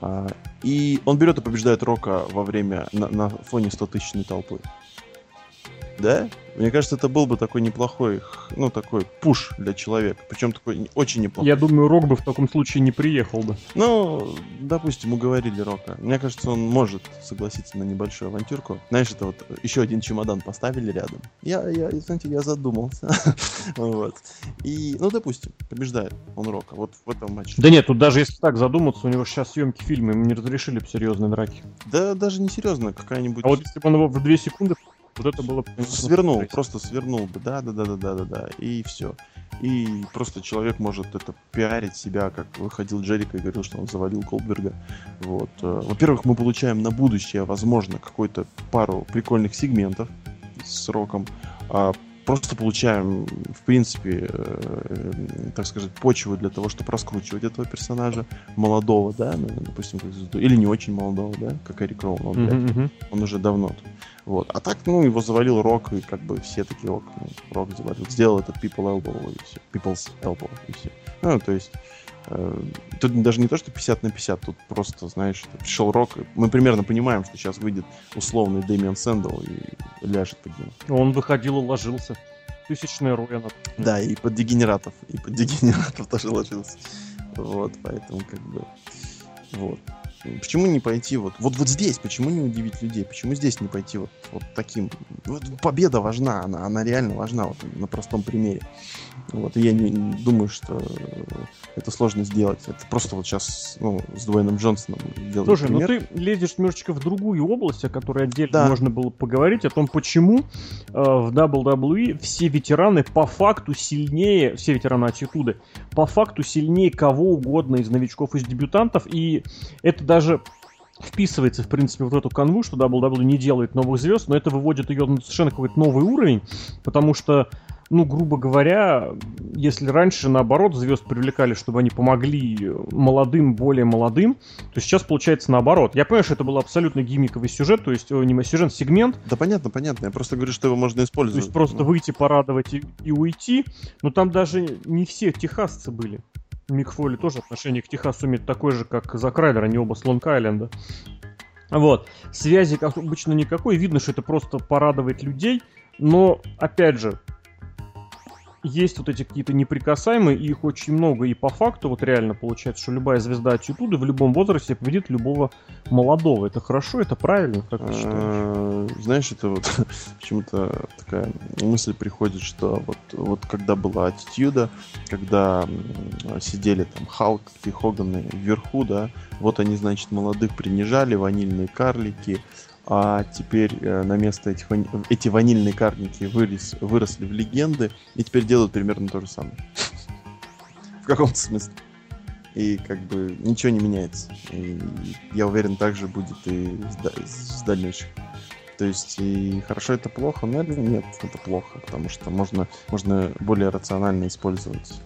А, и он берет и побеждает Рока во время, на, на фоне 100-тысячной толпы. Да? Мне кажется, это был бы такой неплохой, ну, такой пуш для человека. Причем такой очень неплохой. Я думаю, Рок бы в таком случае не приехал бы. Ну, допустим, уговорили Рока. Мне кажется, он может согласиться на небольшую авантюрку. Знаешь, это вот еще один чемодан поставили рядом. Я, я, знаете, я задумался. вот. И, ну, допустим, побеждает он Рока. Вот в этом матче. Да нет, тут даже если так задуматься, у него сейчас съемки фильма, ему не разрешили бы серьезные драки. Да, даже не серьезно, какая-нибудь... А вот если бы он его в две секунды вот это было... Свернул, просто свернул бы, да, да, да, да, да, да, да, и все. И просто человек может это пиарить себя, как выходил Джерика и говорил, что он завалил Колдберга. Вот. Э, во-первых, мы получаем на будущее, возможно, какую-то пару прикольных сегментов с роком. Просто получаем, в принципе, э, так сказать, почву для того, чтобы раскручивать этого персонажа молодого, да, ну, допустим, или не очень молодого, да, как Эрик Роун, он, mm-hmm. он уже давно тут. Вот. А так, ну, его завалил Рок, и как бы все такие, ок, ну, Рок завалил. Сделал этот People Elbow, и все. People's Elbow, и все. Ну, то есть, э, тут даже не то, что 50 на 50, тут просто, знаешь, пришел Рок, мы примерно понимаем, что сейчас выйдет условный Дэмиан Сэндл и ляжет под ним. Он выходил и ложился. Тысячная руя. Да, и под дегенератов, и под дегенератов тоже ложился. Вот, поэтому как бы... Вот. Почему не пойти вот, вот, вот здесь, почему не удивить людей? Почему здесь не пойти вот, вот таким? Вот победа важна, она, она реально важна вот, на простом примере. Вот, и я не, думаю, что это сложно сделать. Это просто вот сейчас ну, с Дуэйном Джонсоном делать Слушай, ну пример. ну ты лезешь немножечко в другую область, о которой отдельно да. можно было поговорить, о том, почему э, в WWE все ветераны по факту сильнее, все ветераны аттитуды, по факту сильнее кого угодно из новичков, из дебютантов, и это даже вписывается, в принципе, вот в эту канву, что WWE не делает новых звезд, но это выводит ее на совершенно какой-то новый уровень, потому что ну, грубо говоря, если раньше, наоборот, звезд привлекали, чтобы они помогли молодым, более молодым, то сейчас получается наоборот. Я понимаю, что это был абсолютно гиммиковый сюжет, то есть, не сюжет, сегмент. Да понятно, понятно. Я просто говорю, что его можно использовать. То есть просто ну. выйти, порадовать и, и уйти. Но там даже не все техасцы были. Мик Фоли тоже отношение к Техасу имеет такое же, как за Крайлер, они оба с Лонг-Айленда. Вот. Связи, как обычно, никакой. Видно, что это просто порадовать людей. Но, опять же, есть вот эти какие-то неприкасаемые, и их очень много, и по факту вот реально получается, что любая звезда аттитуды в любом возрасте победит любого молодого. Это хорошо, это правильно, как ты считаешь? А, знаешь, это вот почему-то такая мысль приходит, что вот, вот когда была аттитюда, когда сидели там Халк и Хоганы вверху, да, вот они, значит, молодых принижали, ванильные карлики, а теперь э, на место этих эти ванильные карники вырос, выросли в легенды и теперь делают примерно то же самое. в каком-то смысле. И как бы ничего не меняется. И я уверен, так же будет и с дальнейших. То есть, и хорошо это плохо? Наверное, нет, это плохо, потому что можно, можно более рационально использовать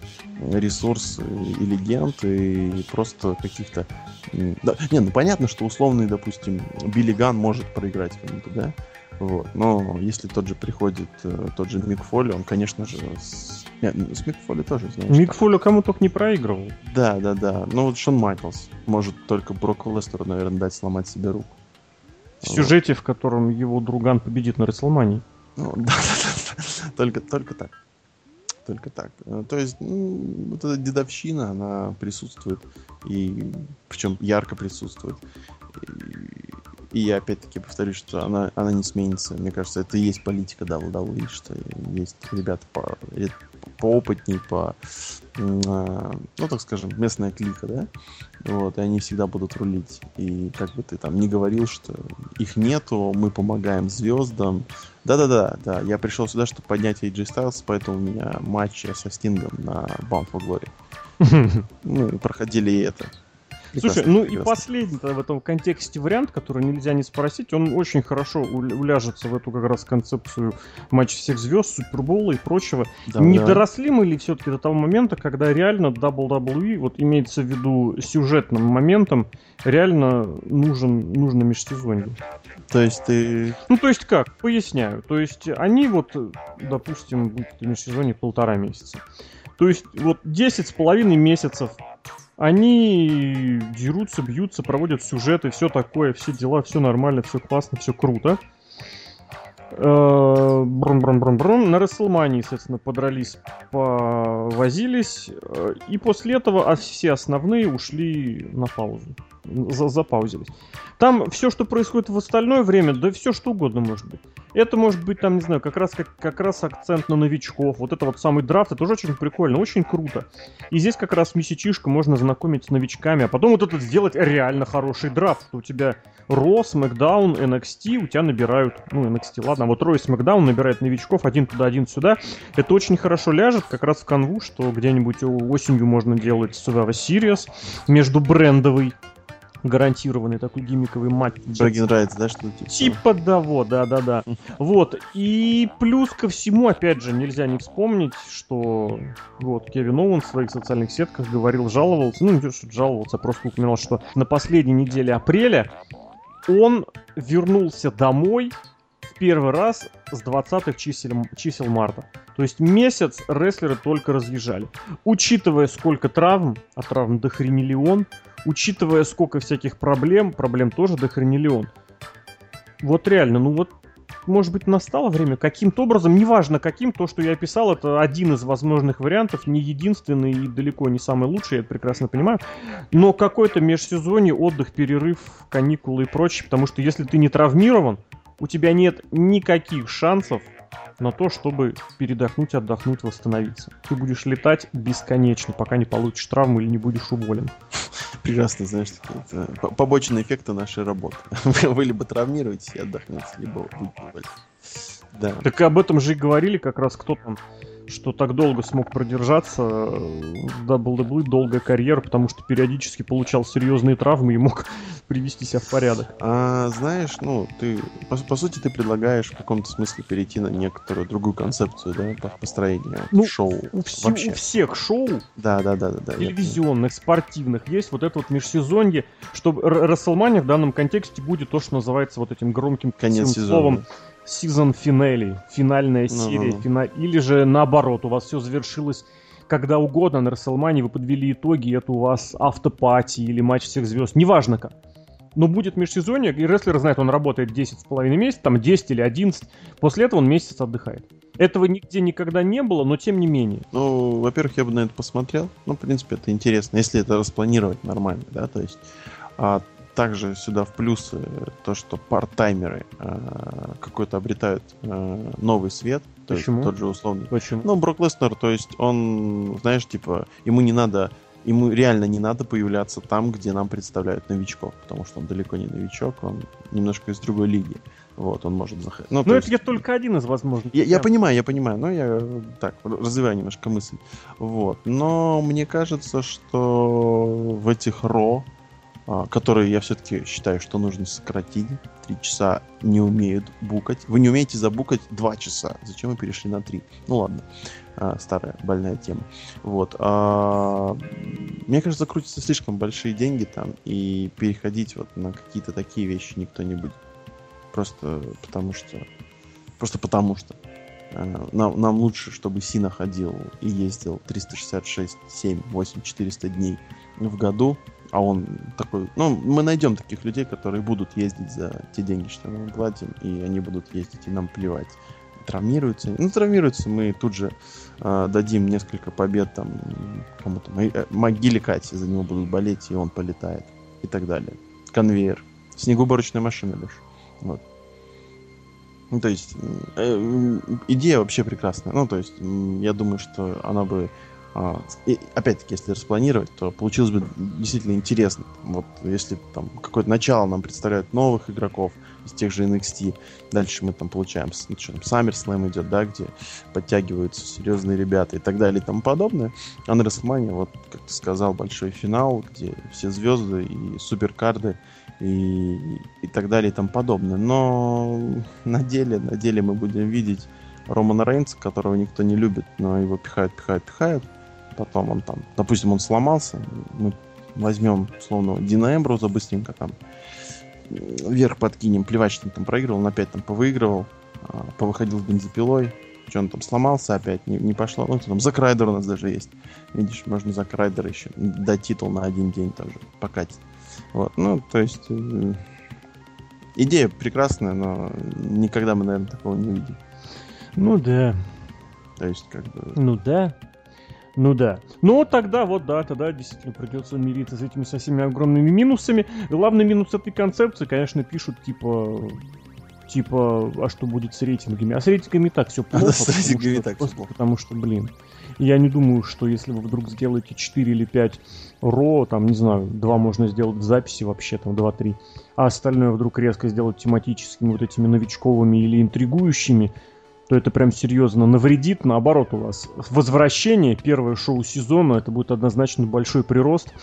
ресурсы и легенд, и просто каких-то... Да, не, ну понятно, что условный, допустим, Биллиган может проиграть кому-то, да? Вот. Но если тот же приходит, э, тот же Мик Фоли, он, конечно же, с... Нет, ну, с Мик Фоли тоже, знаешь. Мик Фоли кому только не проигрывал. Да, да, да. Ну вот Шон Майклс может только Броку Лестеру, наверное, дать сломать себе руку. В сюжете, в котором его друган победит на Рестлмании. Ну, да, да, да. Только, только так. Только так. Э, то есть, ну, вот эта дедовщина, она присутствует. И причем ярко присутствует. И, я опять-таки повторюсь, что она, она не сменится. Мне кажется, это и есть политика WWE, что есть ребята по, поопытней, по, а, ну, так скажем, местная клика, да, вот, и они всегда будут рулить. И как бы ты там не говорил, что их нету, мы помогаем звездам. Да-да-да, да, я пришел сюда, чтобы поднять AJ Styles, поэтому у меня матчи со Стингом на Bound for Glory. Ну, проходили и это. Слушай, ну и последний в этом контексте вариант, который нельзя не спросить, он очень хорошо уляжется в эту как раз концепцию матча всех звезд, Супербола и прочего. Да, не да. доросли мы ли все-таки до того момента, когда реально WWE, вот имеется в виду сюжетным моментом, реально нужен, нужно межсезонье? То есть ты... Ну, то есть как? Поясняю. То есть они вот, допустим, будет в межсезонье полтора месяца. То есть вот 10 с половиной месяцев они дерутся, бьются, проводят сюжеты, все такое, все дела, все нормально, все классно, все круто. Брун-брун-брун-брун. Э, На Расселмании, соответственно, подрались, повозились. Э, и после этого все основные ушли на паузу. За запаузились. Там все, что происходит в остальное время, да все что угодно может быть. Это может быть, там, не знаю, как раз, как, как раз акцент на новичков. Вот это вот самый драфт, это тоже очень прикольно, очень круто. И здесь как раз месячишка можно знакомить с новичками, а потом вот это сделать реально хороший драфт. Что у тебя Ро, Смакдаун, NXT, у тебя набирают, ну, NXT, ладно, а вот Ро и Смакдаун набирают новичков один туда, один сюда. Это очень хорошо ляжет как раз в канву, что где-нибудь осенью можно делать Survivor Series между брендовый гарантированный такой гиммиковый матч. Брагин нравится, да, что типа? Типа того, да-да-да. Вот. И плюс ко всему, опять же, нельзя не вспомнить, что вот Кевин Оуэн в своих социальных сетках говорил, жаловался, ну не то, что жаловался, а просто упоминал, что на последней неделе апреля он вернулся домой в первый раз с 20-х чисел, чисел марта. То есть месяц рестлеры только разъезжали. Учитывая, сколько травм, а травм до хренелион, учитывая, сколько всяких проблем, проблем тоже до хренелион. Вот реально, ну вот, может быть, настало время каким-то образом, неважно каким, то, что я описал, это один из возможных вариантов, не единственный и далеко не самый лучший, я это прекрасно понимаю, но какой-то межсезонье, отдых, перерыв, каникулы и прочее, потому что если ты не травмирован, у тебя нет никаких шансов на то, чтобы передохнуть, отдохнуть, восстановиться. Ты будешь летать бесконечно, пока не получишь травму или не будешь уволен. Прекрасно, знаешь, это побочные эффекты нашей работы. Вы либо травмируетесь и отдохнете, либо будете уволены. Да. Так об этом же и говорили как раз кто там что так долго смог продержаться в WWE, долгая карьера, потому что периодически получал серьезные травмы и мог привести себя в порядок. А знаешь, ну, ты, по, по сути, ты предлагаешь в каком-то смысле перейти на некоторую другую концепцию, да, по построению ну, шоу. У, вс- у всех шоу, да, да, да, да, да, телевизионных, спортивных, есть вот это вот межсезонье, что Расселмания в данном контексте будет то, что называется вот этим громким Конец словом сезон финали, финальная серия, uh-huh. фина... или же наоборот, у вас все завершилось когда угодно на Расселмане, вы подвели итоги, это у вас автопати или матч всех звезд, неважно как. Но будет межсезонье, и рестлер знает, он работает 10 с половиной месяцев, там 10 или 11, после этого он месяц отдыхает. Этого нигде никогда не было, но тем не менее. Ну, во-первых, я бы на это посмотрел. Ну, в принципе, это интересно, если это распланировать нормально, да, то есть а, также сюда в плюсы то, что парт-таймеры э, какой-то обретают э, новый свет. Почему? То есть тот же условный. Почему? Ну, Брок Леснер, то есть он, знаешь, типа, ему не надо ему реально не надо появляться там, где нам представляют новичков, потому что он далеко не новичок, он немножко из другой лиги. Вот, он может заходить. Ну, Но это есть... только один из возможных. Я, я понимаю, я понимаю, но я так развиваю немножко мысль. Вот. Но мне кажется, что в этих ро, которые я все-таки считаю, что нужно сократить, три часа не умеют букать. Вы не умеете забукать два часа. Зачем вы перешли на три? Ну ладно. А, старая больная тема. Вот. А, мне кажется, крутятся слишком большие деньги там, и переходить вот на какие-то такие вещи никто не будет. Просто потому что... Просто потому что. Нам, нам лучше, чтобы Сина ходил и ездил 366, 7, 8, 400 дней в году, а он такой... Ну, мы найдем таких людей, которые будут ездить за те деньги, что мы платим, и они будут ездить, и нам плевать. Травмируются. Ну, травмируются мы тут же э, дадим несколько побед там кому-то. Э, могиле Кати, за него будут болеть, и он полетает. И так далее. Конвейер. Снегоуборочная машина, Леша. Вот. Ну, то есть, э, идея вообще прекрасная. Ну, то есть, я думаю, что она бы и, опять-таки, если распланировать, то получилось бы действительно интересно. Вот если там какое-то начало нам представляют новых игроков из тех же NXT, дальше мы там получаем, ну, что там, SummerSlam идет, да, где подтягиваются серьезные ребята и так далее и тому подобное. А на WrestleMania, вот, как ты сказал, большой финал, где все звезды и суперкарды и, и так далее и тому подобное. Но на деле, на деле мы будем видеть Романа Рейнса, которого никто не любит, но его пихают, пихают, пихают. Потом он там, допустим, он сломался, мы возьмем, условно, Дина Эмброза быстренько там вверх подкинем, плевать, что он там проигрывал, он опять там повыигрывал, а, повыходил с бензопилой, что он там сломался опять, не, не пошло. Ну, там Зак Райдер у нас даже есть. Видишь, можно Зак Райдер еще дать титул на один день тоже покатить. Вот, ну, то есть... Э, идея прекрасная, но никогда мы, наверное, такого не увидим. Ну да. То есть, как бы... Ну да. Ну да. Ну тогда вот да, тогда действительно придется мириться с этими со всеми огромными минусами. Главный минус этой концепции, конечно, пишут типа типа, а что будет с рейтингами? А с рейтингами так все плохо. А с рейтингами так все плохо. Потому что, блин, я не думаю, что если вы вдруг сделаете 4 или 5 ро, там, не знаю, 2 можно сделать в записи вообще, там, 2-3, а остальное вдруг резко сделать тематическими, вот этими новичковыми или интригующими, то это прям серьезно навредит. Наоборот, у вас возвращение, первое шоу сезона, это будет однозначно большой прирост.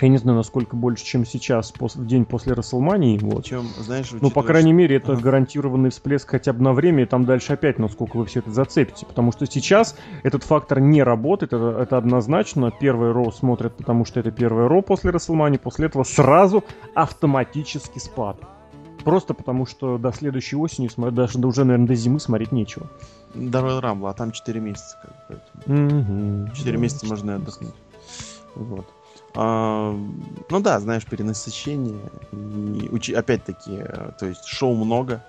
Я не знаю, насколько больше, чем сейчас, в день после Расселмании. Вот. Причем, знаешь, ну, по крайней мере, это ага. гарантированный всплеск хотя бы на время, и там дальше опять, насколько вы все это зацепите. Потому что сейчас этот фактор не работает, это, это однозначно. Первый Роу смотрят, потому что это первый Роу после Расселмании, после этого сразу автоматически спад. Просто потому, что до следующей осени, даже уже, наверное, до зимы смотреть нечего. До Royal Rumble, а там 4 месяца. Как бы, 4 mm-hmm. месяца можно отдохнуть. Вот. А, ну да, знаешь, перенасыщение. И опять-таки, э, то есть шоу много,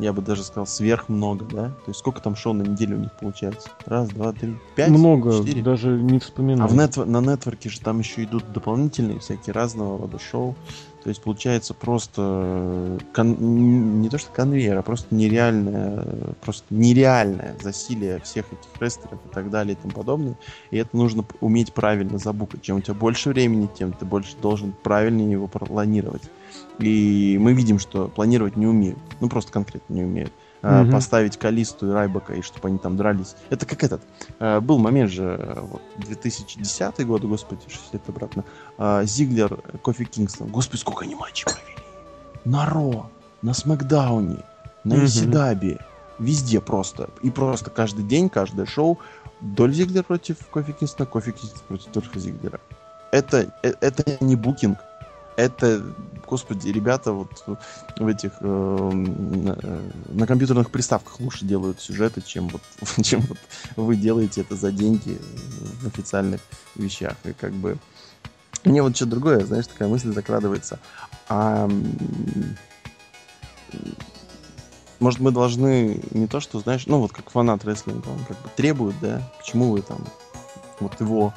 я бы даже сказал, сверх много, да? То есть сколько там шоу на неделю у них получается? Раз, два, три, пять? Много, четыре? даже не вспоминаю. А в нет, на нетворке же там еще идут дополнительные всякие разного рода шоу. То есть получается просто э, кон... не то что конвейер, а просто нереальное, просто нереальное засилие всех этих рестеров и так далее и тому подобное. И это нужно уметь правильно забукать. Чем у тебя больше времени, тем ты больше должен правильнее его планировать. И мы видим, что планировать не умеют. Ну, просто конкретно не умеют. Mm-hmm. Поставить Калисту и Райбака, и чтобы они там дрались. Это как этот. Э, был момент же, вот, 2010 год, господи, 6 лет обратно. Э, Зиглер, Кофи Кингстон. Господи, сколько они матчей провели. На Ро, на Смакдауне, на mm-hmm. Везде просто. И просто каждый день, каждое шоу. Доль Зиглер против Кофи Кингстона, Кофи Кингстон против Дольфа Зиглера. Это, это не букинг это, господи, ребята вот в этих э, на, на компьютерных приставках лучше делают сюжеты, чем вот, чем вот вы делаете это за деньги в официальных вещах. И как бы мне вот что другое, знаешь, такая мысль закрадывается. А может, мы должны не то, что, знаешь, ну вот как фанат рестлинга, он как бы требует, да, почему вы там вот его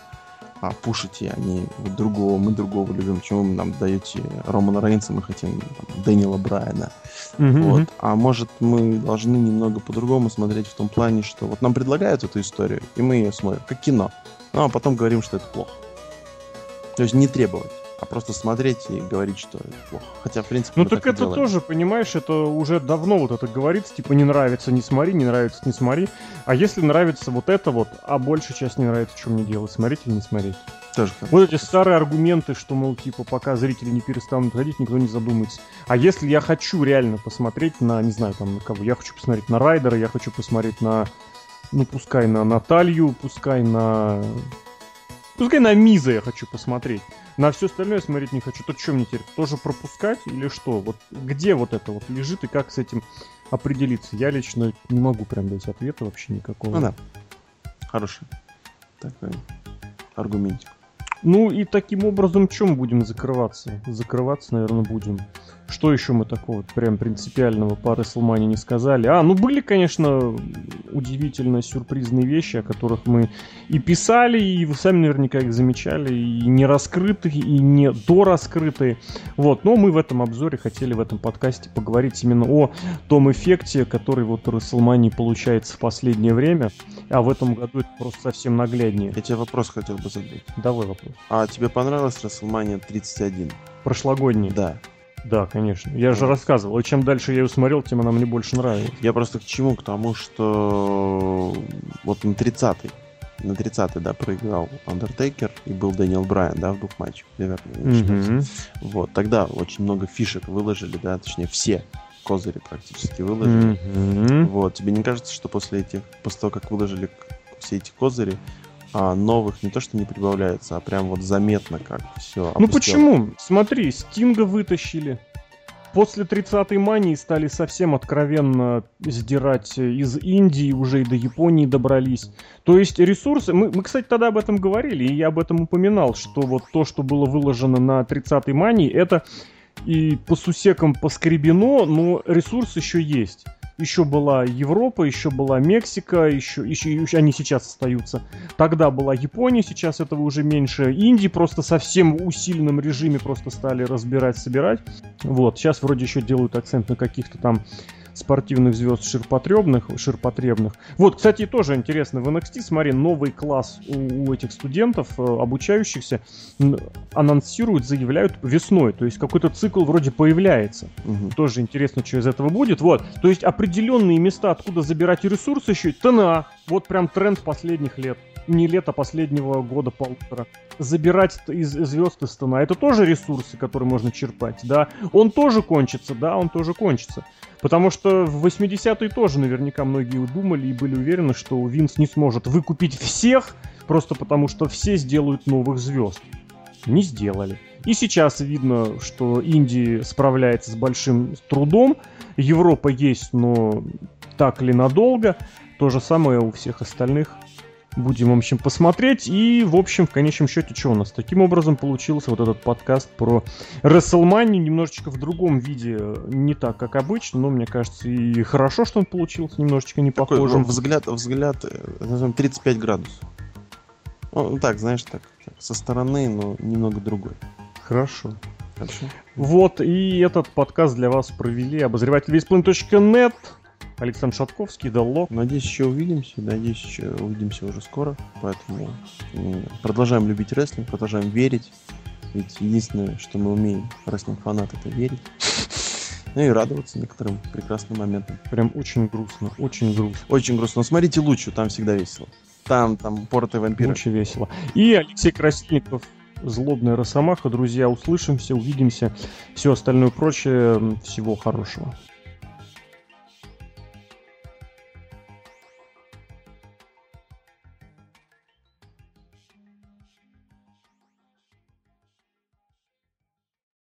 а, пушите, а не вот другого, мы другого любим, почему вы нам даете Романа Рейнса, мы хотим там, Дэниела Брайана. Mm-hmm. Вот. А может мы должны немного по-другому смотреть в том плане, что вот нам предлагают эту историю, и мы ее смотрим, как кино. Ну, а потом говорим, что это плохо. То есть не требовать а просто смотреть и говорить, что плохо. Хотя, в принципе, Ну так, так это делаем. тоже, понимаешь, это уже давно вот это говорится, типа не нравится, не смотри, не нравится, не смотри. А если нравится вот это вот, а большая часть не нравится, что мне делать, смотреть или не смотреть? Тоже вот эти старые аргументы, что, мол, типа, пока зрители не перестанут ходить, никто не задумается. А если я хочу реально посмотреть на, не знаю, там, на кого, я хочу посмотреть на Райдера, я хочу посмотреть на, ну, пускай на Наталью, пускай на... Пускай на Миза я хочу посмотреть. На все остальное смотреть не хочу. То что мне теперь? Тоже пропускать или что? Вот где вот это вот лежит и как с этим определиться? Я лично не могу прям дать ответа вообще никакого. Ну да. Хороший такой аргументик. Ну и таким образом, чем будем закрываться? Закрываться, наверное, будем что еще мы такого прям принципиального по WrestleMania не сказали? А, ну были, конечно, удивительно сюрпризные вещи, о которых мы и писали, и вы сами наверняка их замечали, и не раскрытые, и не дораскрытые. Вот, но мы в этом обзоре хотели в этом подкасте поговорить именно о том эффекте, который вот у WrestleMania получается в последнее время, а в этом году это просто совсем нагляднее. Я тебе вопрос хотел бы задать. Давай вопрос. А тебе понравилась WrestleMania 31? Прошлогодний? Да. Да, конечно. Я же рассказывал. И чем дальше я ее смотрел, тем она мне больше нравится. Я просто к чему? К тому, что вот на 30-й, на 30-й, да, проиграл Undertaker и был Дэниел Брайан, да, в двух матчах, наверное. Mm-hmm. Вот, тогда очень много фишек выложили, да, точнее, все козыри практически выложили. Mm-hmm. Вот, тебе не кажется, что после этих, после того, как выложили все эти козыри, а новых не то что не прибавляется, а прям вот заметно как все. Ну почему? Смотри, Стинга вытащили. После 30-й мании стали совсем откровенно сдирать из Индии, уже и до Японии добрались. То есть ресурсы... Мы, мы, кстати, тогда об этом говорили, и я об этом упоминал, что вот то, что было выложено на 30-й мании, это и по сусекам поскребено, но ресурс еще есть еще была Европа, еще была Мексика, еще, еще, еще они сейчас остаются. Тогда была Япония, сейчас этого уже меньше. Индии просто совсем в усиленном режиме просто стали разбирать, собирать. Вот, сейчас вроде еще делают акцент на каких-то там спортивных звезд ширпотребных, ширпотребных. Вот, кстати, тоже интересно, в NXT, смотри, новый класс у, у этих студентов, э, обучающихся, анонсируют, заявляют весной, то есть какой-то цикл вроде появляется. Угу. Тоже интересно, что из этого будет. Вот, то есть определенные места, откуда забирать ресурсы еще, ТНА, вот прям тренд последних лет не лето последнего года полутора. Забирать из звезд из стана. Это тоже ресурсы, которые можно черпать, да. Он тоже кончится, да, он тоже кончится. Потому что в 80-е тоже наверняка многие думали и были уверены, что Винс не сможет выкупить всех, просто потому что все сделают новых звезд. Не сделали. И сейчас видно, что Индия справляется с большим трудом. Европа есть, но так ли надолго. То же самое у всех остальных. Будем, в общем, посмотреть. И, в общем, в конечном счете, что у нас? Таким образом получился вот этот подкаст про WrestleMania. Немножечко в другом виде, не так, как обычно, но мне кажется, и хорошо, что он получился немножечко не похожим. Такой взгляд, взгляд, 35 э, градусов. Ну, так, знаешь, так, так, со стороны, но немного другой. Хорошо. Хорошо. Вот, и этот подкаст для вас провели обозреватель весьплан.нет. Александр Шатковский, Далло. Надеюсь, еще увидимся. Надеюсь, еще увидимся уже скоро. Поэтому продолжаем любить рестлинг, продолжаем верить. Ведь единственное, что мы умеем, рестлинг-фанат, это верить. Ну и радоваться некоторым прекрасным моментам. Прям очень грустно, очень грустно. Очень грустно. Но смотрите лучше, там всегда весело. Там, там, порты вампиры. Очень весело. И Алексей Красильников, Злобная Росомаха. Друзья, услышимся, увидимся. Все остальное прочее. Всего хорошего.